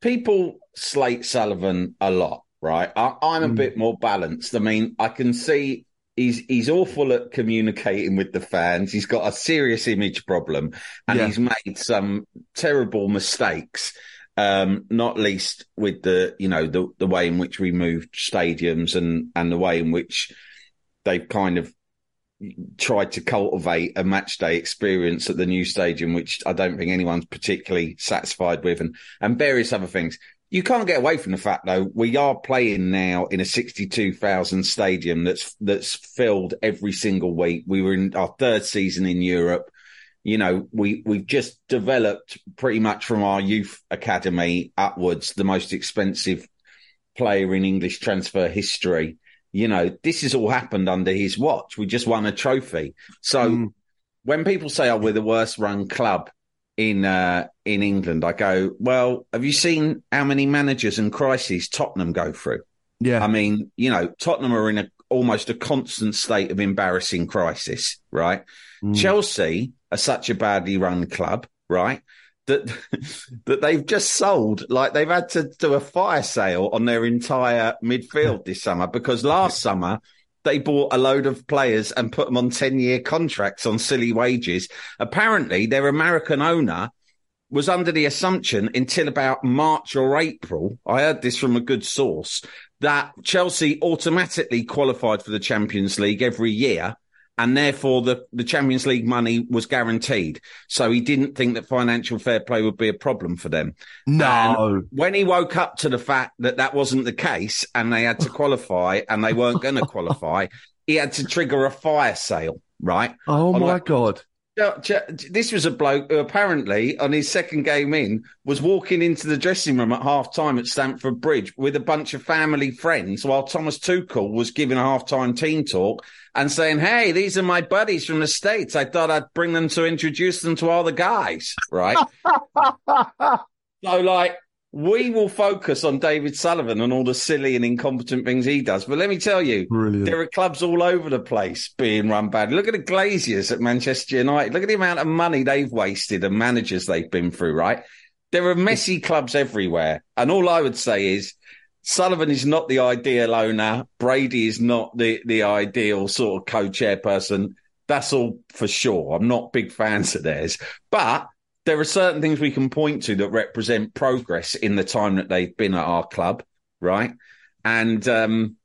People slate Sullivan a lot right? I, am a mm. bit more balanced. I mean, I can see he's he's awful at communicating with the fans. He's got a serious image problem, and yeah. he's made some terrible mistakes. Um, not least with the you know the the way in which we moved stadiums and and the way in which they've kind of tried to cultivate a match day experience at the new stadium, which I don't think anyone's particularly satisfied with, and and various other things you can't get away from the fact though we are playing now in a 62,000 stadium that's that's filled every single week. We were in our third season in Europe. You know, we we've just developed pretty much from our youth academy upwards the most expensive player in English transfer history. You know, this has all happened under his watch. We just won a trophy. So mm. when people say, "Oh, we're the worst run club," in uh, in England, I go, well, have you seen how many managers and crises Tottenham go through? Yeah, I mean, you know, Tottenham are in a almost a constant state of embarrassing crisis, right? Mm. Chelsea are such a badly run club, right? That that they've just sold, like they've had to do a fire sale on their entire midfield this summer because last summer they bought a load of players and put them on 10 year contracts on silly wages. Apparently, their American owner was under the assumption until about March or April. I heard this from a good source that Chelsea automatically qualified for the Champions League every year and therefore the, the Champions League money was guaranteed. So he didn't think that financial fair play would be a problem for them. No. And when he woke up to the fact that that wasn't the case and they had to qualify and they weren't going to qualify, he had to trigger a fire sale, right? Oh my like, God. This was a bloke who apparently, on his second game in, was walking into the dressing room at half time at Stamford Bridge with a bunch of family friends while Thomas Tuchel was giving a half time team talk and saying, Hey, these are my buddies from the States. I thought I'd bring them to introduce them to all the guys, right? so, like, we will focus on David Sullivan and all the silly and incompetent things he does. But let me tell you, Brilliant. there are clubs all over the place being run bad. Look at the Glazers at Manchester United. Look at the amount of money they've wasted and managers they've been through, right? There are messy clubs everywhere. And all I would say is Sullivan is not the ideal owner. Brady is not the, the ideal sort of co-chairperson. That's all for sure. I'm not big fans of theirs, but there are certain things we can point to that represent progress in the time that they've been at our club, right? And um,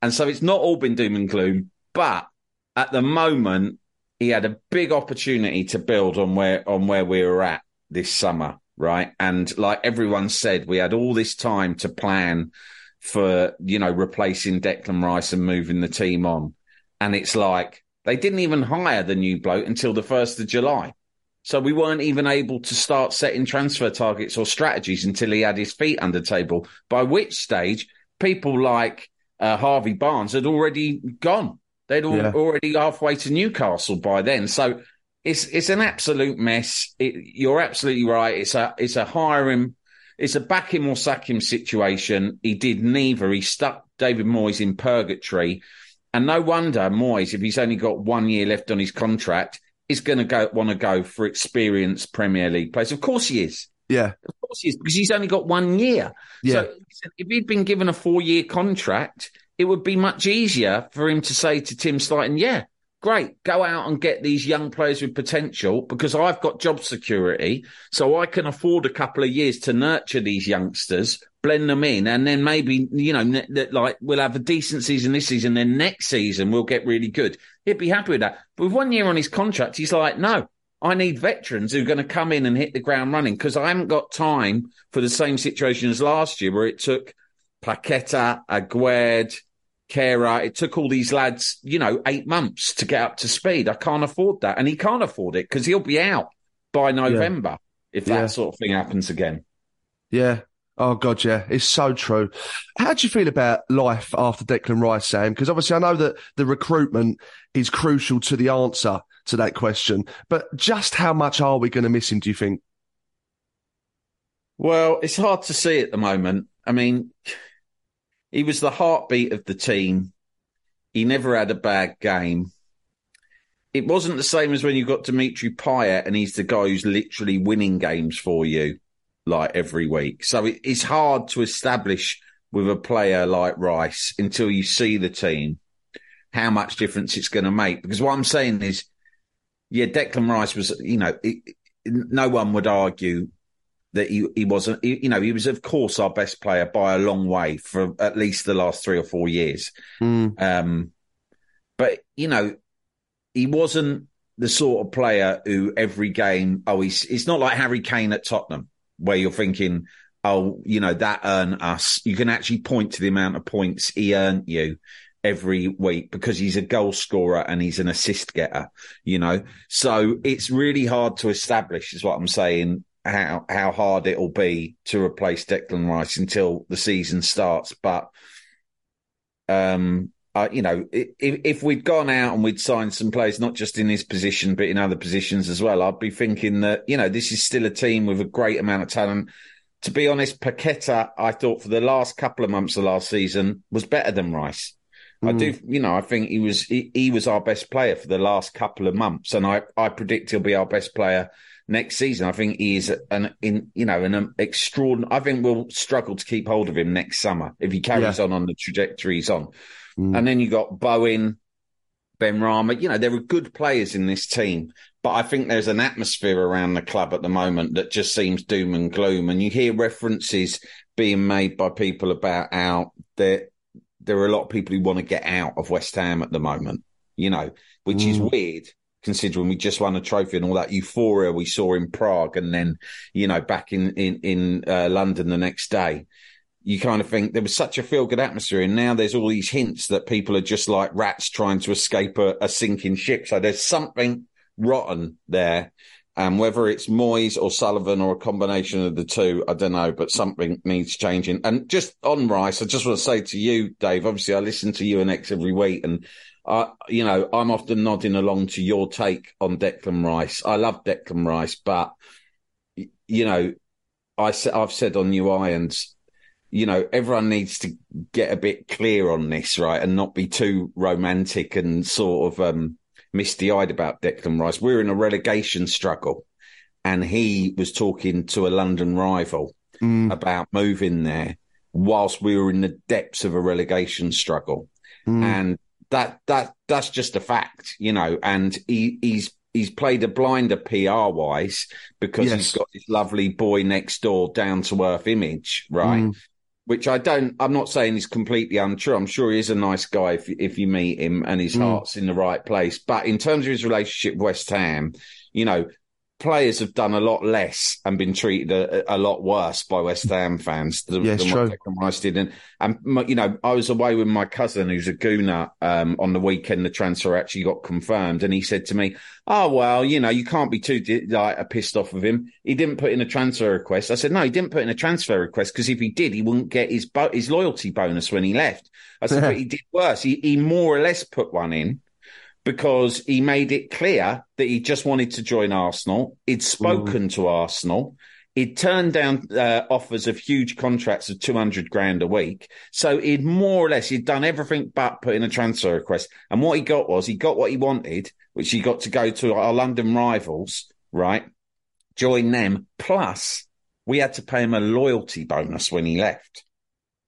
and so it's not all been doom and gloom, but at the moment he had a big opportunity to build on where on where we were at this summer, right? And like everyone said, we had all this time to plan for you know replacing Declan Rice and moving the team on, and it's like they didn't even hire the new bloke until the first of July. So we weren't even able to start setting transfer targets or strategies until he had his feet under the table. By which stage, people like uh, Harvey Barnes had already gone. They'd all, Yeah. already halfway to Newcastle by then. So it's it's an absolute mess. It, you're absolutely right. It's a it's a hire him, it's a back him or sack him situation. He did neither. He stuck David Moyes in purgatory, and no wonder Moyes, if he's only got one year left on his contract, is going to go want to go for experienced Premier League players. Of course he is. Yeah. Of course he is, because he's only got one year. Yeah. So if he'd been given a four year contract, it would be much easier for him to say to Tim Steidten, yeah, great, go out and get these young players with potential because I've got job security. So I can afford a couple of years to nurture these youngsters, blend them in, and then maybe, you know, ne- ne- like we'll have a decent season this season, then next season we'll get really good. He'd be happy with that. But with one year on his contract, he's like, no, I need veterans who are going to come in and hit the ground running because I haven't got time for the same situation as last year where it took Paqueta, Aguerd, Kehrer. It took all these lads, you know, eight months to get up to speed. I can't afford that. And he can't afford it because he'll be out by November if that Yeah. sort of thing happens again. Yeah. Oh God, yeah, it's so true. How do you feel about life after Declan Rice, Sam? Because obviously, I know that the recruitment is crucial to the answer to that question. But just how much are we going to miss him? Do you think? Well, it's hard to see at the moment. I mean, he was the heartbeat of the team. He never had a bad game. It wasn't the same as when you got Dimitri Payet and he's the guy who's literally winning games for you like every week. So it, it's hard to establish with a player like Rice until you see the team how much difference it's going to make. Because what I'm saying is, yeah, Declan Rice was, you know, it, no one would argue that he, he wasn't, he- you know, he was, of course, our best player by a long way for at least the last three or four years. Mm, Um, but, you know, he wasn't the sort of player who every game, oh, he's, it's not like Harry Kane at Tottenham, where you're thinking, oh, you know, that earned us. You can actually point to the amount of points he earned you every week because he's a goal scorer and he's an assist getter, you know? So it's really hard to establish, is what I'm saying, how, how hard it'll be to replace Declan Rice until the season starts. But, um, uh, you know, if, if we'd gone out and we'd signed some players, not just in his position, but in other positions as well, I'd be thinking that, you know, this is still a team with a great amount of talent. To be honest, Paqueta, I thought for the last couple of months of last season was better than Rice. I do, you know, I think he was he, he was our best player for the last couple of months, and I I predict he'll be our best player next season. I think he is an in you know an um, extraordinary. I think we'll struggle to keep hold of him next summer if he carries on on the trajectory he's on. Mm. And then you got Bowen, Benrahma. You know, there are good players in this team, but I think there's an atmosphere around the club at the moment that just seems doom and gloom. And you hear references being made by people about how there there are a lot of people who want to get out of West Ham at the moment. You know, which is mm. weird considering we just won a trophy and all that euphoria we saw in Prague, and then you know back in in in uh, London the next day you kind of think there was such a feel good atmosphere, and now there's all these hints that people are just like rats trying to escape a, a sinking ship. So there's something rotten there. And whether it's Moyes or Sullivan or a combination of the two, I don't know, but something needs changing. And just on Rice, I just want to say to you, Dave, obviously I listen to you and Ex every week and I, you know, I'm often nodding along to your take on Declan Rice. I love Declan Rice, but you know, I I've said on New Irons, you know, everyone needs to get a bit clear on this, right? And not be too romantic and sort of, um, misty eyed about Declan Rice. We're in a relegation struggle and he was talking to a London rival Mm, about moving there whilst we were in the depths of a relegation struggle. mm, And that, that, that's just a fact, you know, and he, he's he's played a blinder PR wise because Yes. he's got this lovely boy next door down to earth image, right? Mm. Which I don't. I'm not saying is completely untrue. I'm sure he is a nice guy if if you meet him and his Mm. heart's in the right place. But in terms of his relationship with West Ham, you know, players have done a lot less and been treated a, a lot worse by West Ham fans than, it's than what true. Rice did. And, and my- you know, I was away with my cousin who's a gooner um, on the weekend. The transfer actually got confirmed, and he said to me, "Oh well, you know, you can't be too like pissed off with him. He didn't put in a transfer request." I said, "No, he didn't put in a transfer request because if he did, he wouldn't get his bo- his loyalty bonus when he left." I said, "But he did worse. He, he more or less put one in." Because he made it clear that he just wanted to join Arsenal. He'd spoken to Arsenal. He'd turned down uh, offers of huge contracts of 200 grand a week. So he'd more or less, he'd done everything but put in a transfer request. And what he got was he got what he wanted, which he got to go to our London rivals, right? Join them. Plus we had to pay him a loyalty bonus when he left,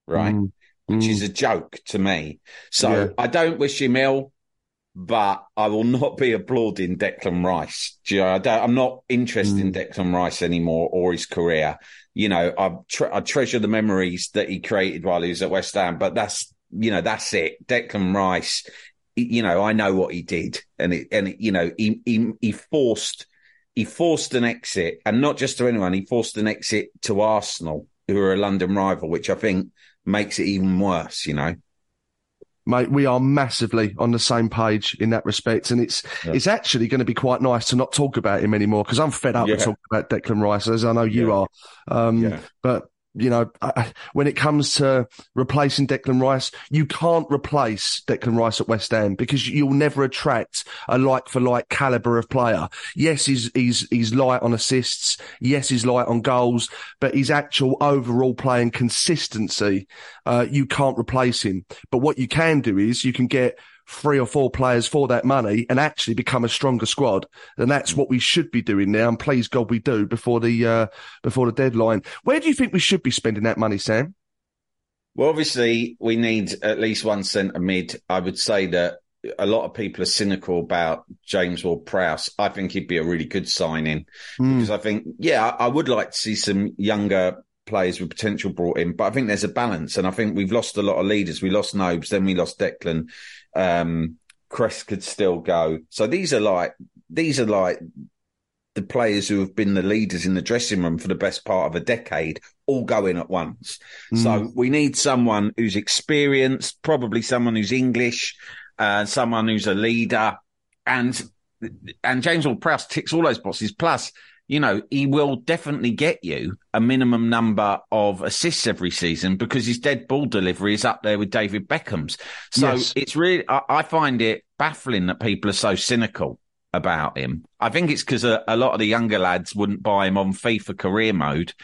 right? Mm. Which Mm. is a joke to me. So Yeah. I don't wish him ill but I will not be applauding Declan Rice. Do you know, I don't, I'm not interested in mm. Declan Rice anymore or his career. You know, I, tre- I treasure the memories that he created while he was at West Ham, but that's, you know, that's it. Declan Rice, you know, I know what he did and it, and it, you know, he, he, he forced, he forced an exit and not just to anyone, he forced an exit to Arsenal, who are a London rival, which I think makes it even worse, you know? Mate, we are massively on the same page in that respect. And it's, Yeah. it's actually going to be quite nice to not talk about him anymore because I'm fed up with Yeah. talking about Declan Rice, as I know you Yeah. are. Um, but you know, I, when it comes to replacing Declan Rice, you can't replace Declan Rice at West Ham because you'll never attract a like for like caliber of player. Yes, he's, he's, he's light on assists. Yes, he's light on goals, but his actual overall playing consistency, uh, you can't replace him. But what you can do is you can get three or four players for that money and actually become a stronger squad. And that's what we should be doing now. And please God we do before the, uh, before the deadline. Where do you think we should be spending that money, Sam? Well, obviously, we need at least one centre mid. I would say that a lot of people are cynical about James Ward Prowse. I think he'd be a really good signing Hmm. because I think, yeah, I, I would like to see some younger players with potential brought in, but I think there's a balance. And I think we've lost a lot of leaders. We lost Nobes, then we lost Declan. Um, Crest could still go. So these are like, these are like the players who have been the leaders in the dressing room for the best part of a decade all going at once. So we need someone who's experienced, probably someone who's English, uh, someone who's a leader, and and James Ward-Prowse ticks all those boxes. Plus, you know, he will definitely get you a minimum number of assists every season because his dead ball delivery is up there with David Beckham's. So Yes. it's really, I, I find it baffling that people are so cynical about him. I think it's because a, a lot of the younger lads wouldn't buy him on FIFA career mode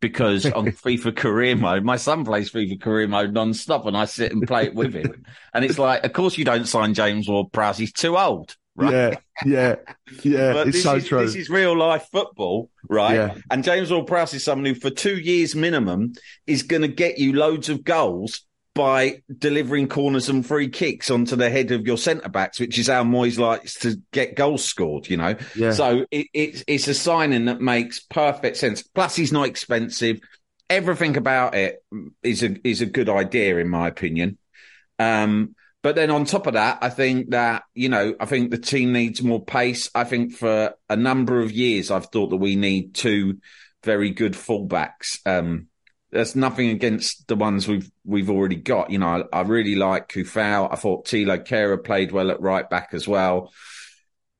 because on FIFA career mode, my son plays FIFA career mode non-stop and I sit and play it with him. And it's like, of course you don't sign James Ward-Prowse. He's too old. Right. Yeah, yeah, yeah. But it's this so is, true. This is real life football, right? Yeah. And James Ward-Prowse is someone who, for two years minimum, is going to get you loads of goals by delivering corners and free kicks onto the head of your centre backs, which is how Moyes likes to get goals scored. You know, Yeah. so it, it's it's a signing that makes perfect sense. Plus, he's not expensive. Everything about it is a is a good idea, in my opinion. Um, but then on top of that, I think that, you know, I think the team needs more pace. I think for a number of years, I've thought that we need two very good fullbacks. Um, there's nothing against the ones we've, we've already got. You know, I, I really like Coufal. I thought Thilo Kehrer played well at right back as well.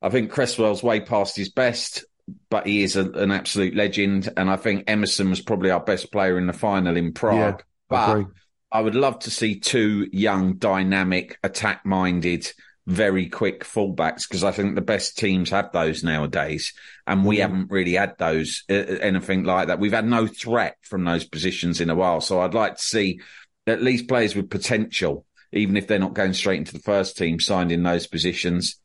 I think Cresswell's way past his best, but he is a, an absolute legend. And I think Emerson was probably our best player in the final in Prague. Yeah, but agree. I would love to see two young, dynamic, attack minded, very quick fullbacks because I think the best teams have those nowadays. And we haven't really had those, uh, anything like that. We've had no threat from those positions in a while. So I'd like to see at least players with potential, even if they're not going straight into the first team, signed in those positions.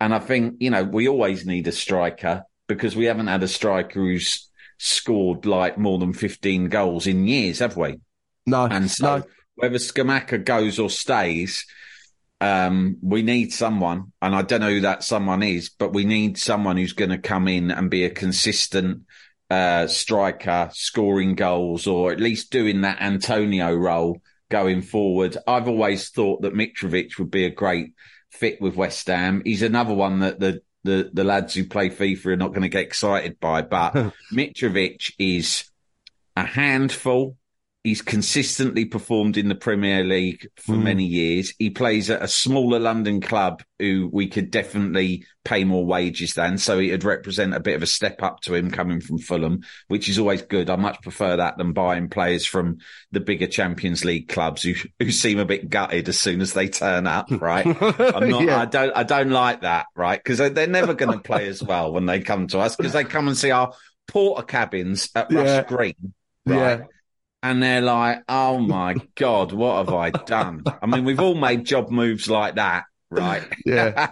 And I think, you know, we always need a striker because we haven't had a striker who's scored like more than 15 goals in years, have we? No, And so no. whether Scamacca goes or stays, um, we need someone, and I don't know who that someone is, but we need someone who's going to come in and be a consistent uh, striker, scoring goals, or at least doing that Antonio role going forward. I've always thought that Mitrovic would be a great fit with West Ham. He's another one that the the, the lads who play FIFA are not going to get excited by, but Mitrovic is a handful. He's consistently performed in the Premier League for mm. many years. He plays at a smaller London club who we could definitely pay more wages than. So it'd represent a bit of a step up to him coming from Fulham, which is always good. I much prefer that than buying players from the bigger Champions League clubs who, who seem a bit gutted as soon as they turn up, right? I'm not, yeah. I don't, I don't like that, right? Because they're never going to play as well when they come to us because they come and see our Portakabins at Rush yeah. Green. Right? Yeah and they're like, "Oh my god, what have I done?" I mean, we've all made job moves like that, right? Yeah,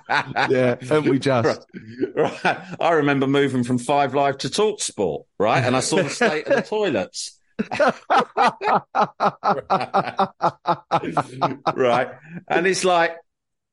yeah, and we just right. right. I remember moving from Five Live to Talk Sport, right, and I saw the state of the toilets. right, and it's like.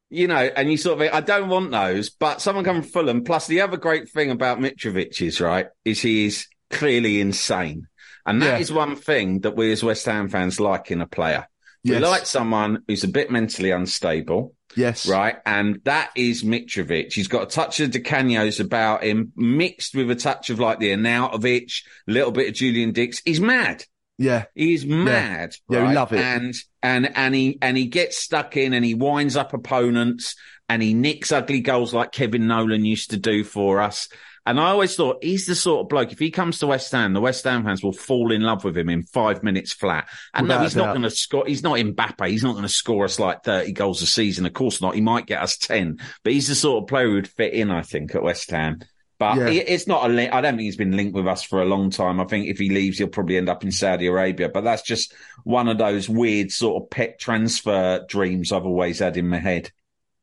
You know, and you sort of, I don't want those, but someone coming from Fulham. Plus, the other great thing about Mitrovic is, right, is he is clearly insane. And that yeah. is one thing that we as West Ham fans like in a player. We yes. like someone who's a bit mentally unstable. Yes. Right. And that is Mitrovic. He's got a touch of Di Canio's about him, mixed with a touch of like the Arnautovic, a little bit of Julian Dicks. He's mad. Yeah. He's mad. Yeah, right? we love it. And, and, and he, and he gets stuck in and he winds up opponents and he nicks ugly goals like Kevin Nolan used to do for us. And I always thought he's the sort of bloke, if he comes to West Ham, the West Ham fans will fall in love with him in five minutes flat. And Without no, he's not going to score. He's not Mbappe. He's not going to score us like 30 goals a season. Of course not. He might get us 10, but he's the sort of player who would fit in, I think, at West Ham. But yeah. it's not a link. I don't think he's been linked with us for a long time. I think if he leaves, he'll probably end up in Saudi Arabia. But that's just one of those weird sort of pet transfer dreams I've always had in my head.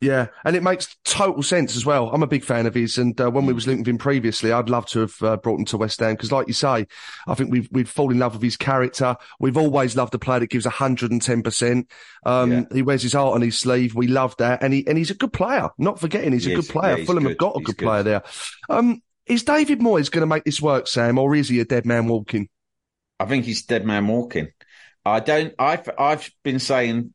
Yeah, and it makes total sense as well. I'm a big fan of his, and uh, when we mm. was linked with him previously, I'd love to have uh, brought him to West Ham because, like you say, I think we've we've fallen in love with his character. We've always loved a player that gives 110. Um, percent yeah. He wears his heart on his sleeve. We love that, and he and he's a good player. Not forgetting, he's he a good player. Yeah, Fulham good. have got a good, good, player there. Um, is David Moyes going to make this work, Sam, or is he a dead man walking? I think he's dead man walking. I don't. I've I've been saying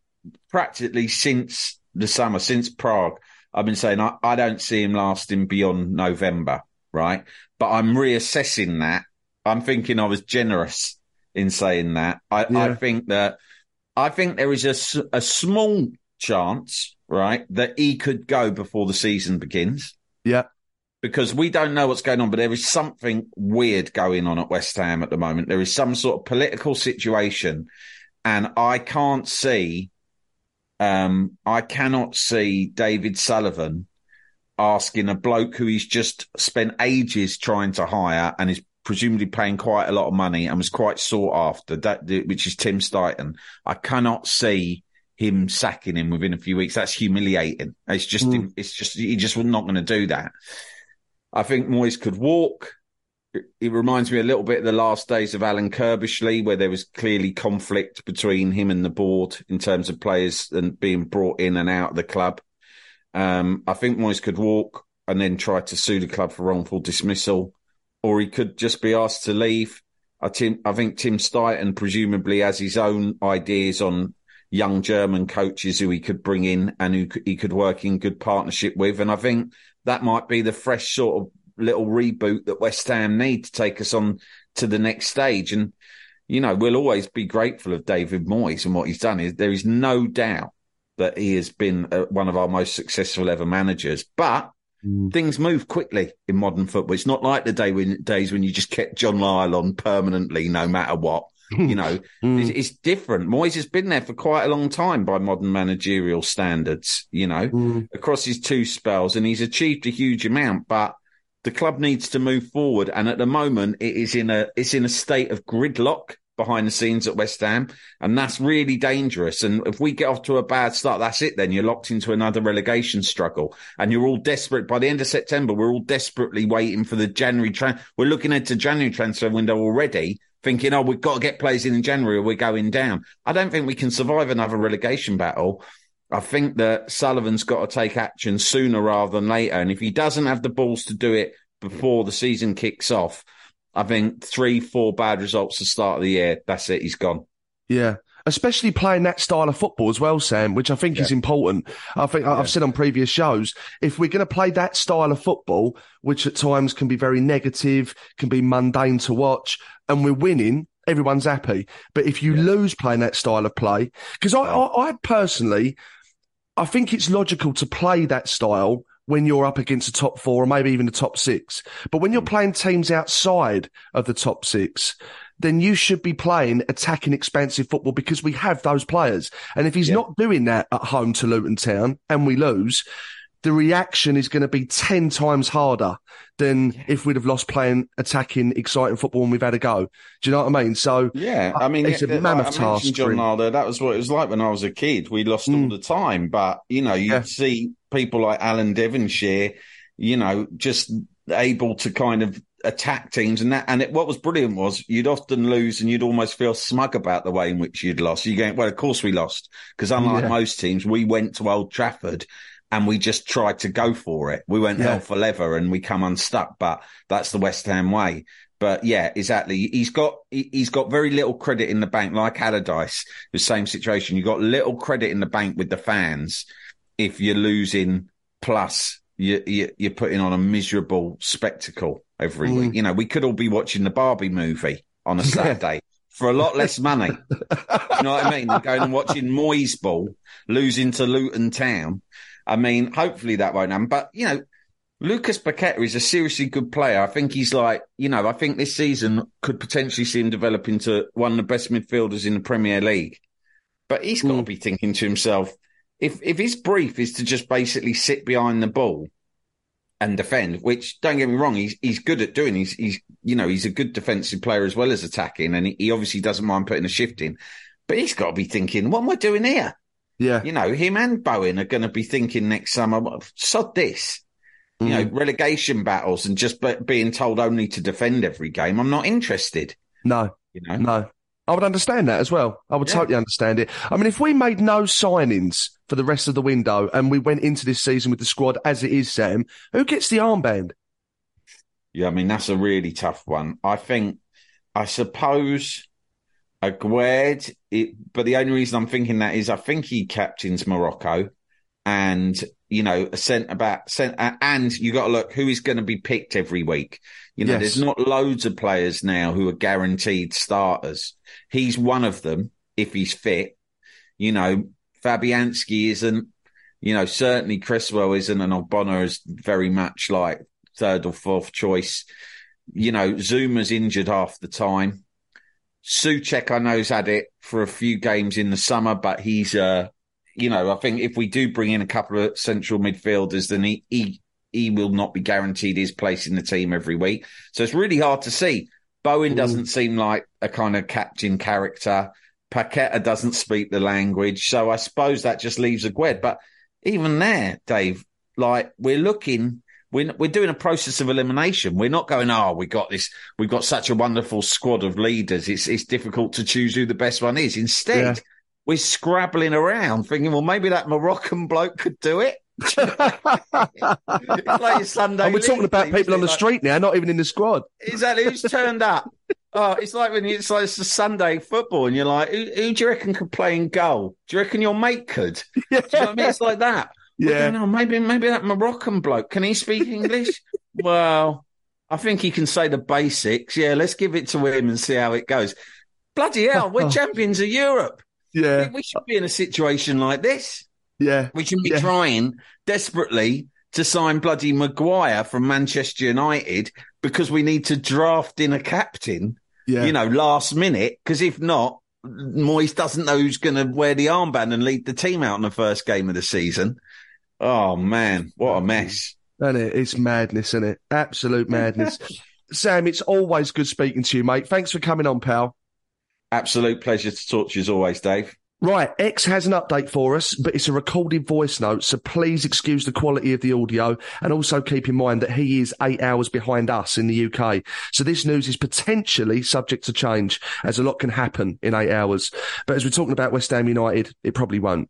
practically since the summer since Prague. I've been saying I, I don't see him lasting beyond November, right? But I'm reassessing that. I'm thinking I was generous in saying that. I, yeah. I think that I think there is a, a small chance, right, that he could go before the season begins. Yeah. Because we don't know what's going on, but there is something weird going on at West Ham at the moment. There is some sort of political situation, and I can't see um, I cannot see David Sullivan asking a bloke who he's just spent ages trying to hire and is presumably paying quite a lot of money and was quite sought after, that, which is Tim Steidten. I cannot see him sacking him within a few weeks. That's humiliating. It's just, mm. it's just, he just was not going to do that. I think Moyes could walk it reminds me a little bit of the last days of Alan Curbishley, where there was clearly conflict between him and the board in terms of players and being brought in and out of the club. Um, I think Moyes could walk and then try to sue the club for wrongful dismissal, or he could just be asked to leave. I, Tim, I think Tim Steidten presumably has his own ideas on young German coaches who he could bring in and who he could work in good partnership with. And I think that might be the fresh sort of little reboot that West Ham need to take us on to the next stage. And, you know, we'll always be grateful of David Moyes and what he's done. Is There is no doubt that he has been uh, one of our most successful ever managers. But mm. things move quickly in modern football. It's not like the day when, days when you just kept John Lyall on permanently, no matter what. you know, mm. it's, it's, different. Moyes has been there for quite a long time by modern managerial standards, you know, mm. across his two spells, and he's achieved a huge amount. But the club needs to move forward, and at the moment, it is in a it's in a state of gridlock behind the scenes at West Ham, and that's really dangerous. And if we get off to a bad start, that's it. Then you're locked into another relegation struggle, and you're all desperate. By the end of September, we're all desperately waiting for the January. Tra- we're looking into January transfer window already, thinking, "Oh, we've got to get players in in January, or we're going down." I don't think we can survive another relegation battle I think that Sullivan's got to take action sooner rather than later. And if he doesn't have the balls to do it before the season kicks off, I think three, four bad results to start of the year. That's it. He's gone. Yeah. Especially playing that style of football as well, Sam, which I think yeah. is important. I think yeah. I've said on previous shows, if we're going to play that style of football, which at times can be very negative, can be mundane to watch, and we're winning, everyone's happy. But if you yeah. lose playing that style of play, because I, I, I personally, I think it's logical to play that style when you're up against the top four or maybe even the top six. But when you're mm. playing teams outside of the top six, then you should be playing attacking expansive football because we have those players. And if he's yeah. not doing that at home to Luton Town and we lose, the reaction is going to be 10 times harder than if we'd have lost playing attacking exciting football and we've had a go. Do you know what I mean? So yeah, I mean, it's a it, mammoth I task. John Naldo, that was what it was like when I was a kid. We lost mm. all the time, but you know, you yeah. see people like Alan Devonshire, you know, just able to kind of attack teams and that and it, what was brilliant was you'd often lose and you'd almost feel smug about the way in which you'd lost you going well of course we lost because unlike yeah. most teams we went to old trafford and we just tried to go for it we went yeah. hell for leather and we come unstuck but that's the west ham way but yeah exactly he's got he's got very little credit in the bank like allardyce the same situation you've got little credit in the bank with the fans if you're losing plus you, you, you're putting on a miserable spectacle every mm. week. You know, we could all be watching the Barbie movie on a Saturday for a lot less money. you know what I mean? Going and watching Moyes Ball losing to Luton Town. I mean, hopefully that won't happen. But, you know, Lucas Paqueta is a seriously good player. I think he's like, you know, I think this season could potentially see him develop into one of the best midfielders in the Premier League. But he's got mm. to be thinking to himself, if if his brief is to just basically sit behind the ball and defend, which don't get me wrong, he's he's good at doing. He's he's you know he's a good defensive player as well as attacking, and he, he obviously doesn't mind putting a shift in. But he's got to be thinking, what am I doing here? Yeah, you know, him and Bowen are going to be thinking next summer, sod this. Mm. You know, mm. relegation battles and just being told only to defend every game. I'm not interested. No, you know, no. I would understand that as well. I would yeah. totally understand it. I mean, if we made no signings for the rest of the window and we went into this season with the squad as it is, Sam, who gets the armband? Yeah, I mean, that's a really tough one. I think, I suppose Aguerd, it, but the only reason I'm thinking that is I think he captains Morocco and you know, a centre back, centre, and you got to look who is going to be picked every week. You know, yes. there's not loads of players now who are guaranteed starters. He's one of them if he's fit. You know, Fabianski isn't. You know, certainly Cresswell isn't, and Ogbonna is very much like third or fourth choice. You know, Zouma's injured half the time. Soucek, I know, has had it for a few games in the summer, but he's uh you know, I think if we do bring in a couple of central midfielders, then he, he, he will not be guaranteed his place in the team every week. So it's really hard to see. Bowen mm. doesn't seem like a kind of captain character. Paqueta doesn't speak the language. So I suppose that just leaves Aguerd. But even there, Dave, like we're looking, we're, we're doing a process of elimination. We're not going, oh, we got this, we've got such a wonderful squad of leaders. It's, it's difficult to choose who the best one is. Instead, yeah we're scrabbling around thinking, well, maybe that Moroccan bloke could do it. like Sunday. And we're talking about people on the like, street now, not even in the squad. Exactly. Who's turned up? Oh, it's like when it's like it's a Sunday football, and you're like, who, who, do you reckon could play in goal? Do you reckon your mate could? Yeah. You know what I mean? It's like that. Yeah. Going, oh, maybe maybe that Moroccan bloke can he speak English? well, I think he can say the basics. Yeah, let's give it to him and see how it goes. Bloody hell, we're champions of Europe. Yeah. We should be in a situation like this. Yeah. We should be yeah. trying desperately to sign bloody Maguire from Manchester United because we need to draft in a captain, yeah. you know, last minute. Because if not, Moyes doesn't know who's going to wear the armband and lead the team out in the first game of the season. Oh, man, what a mess. And it? It's madness, isn't it? Absolute madness. Sam, it's always good speaking to you, mate. Thanks for coming on, pal. Absolute pleasure to talk to you as always, Dave. Right, Ex has an update for us, but it's a recorded voice note, so please excuse the quality of the audio and also keep in mind that he is eight hours behind us in the UK. So this news is potentially subject to change, as a lot can happen in eight hours. But as we're talking about West Ham United, it probably won't.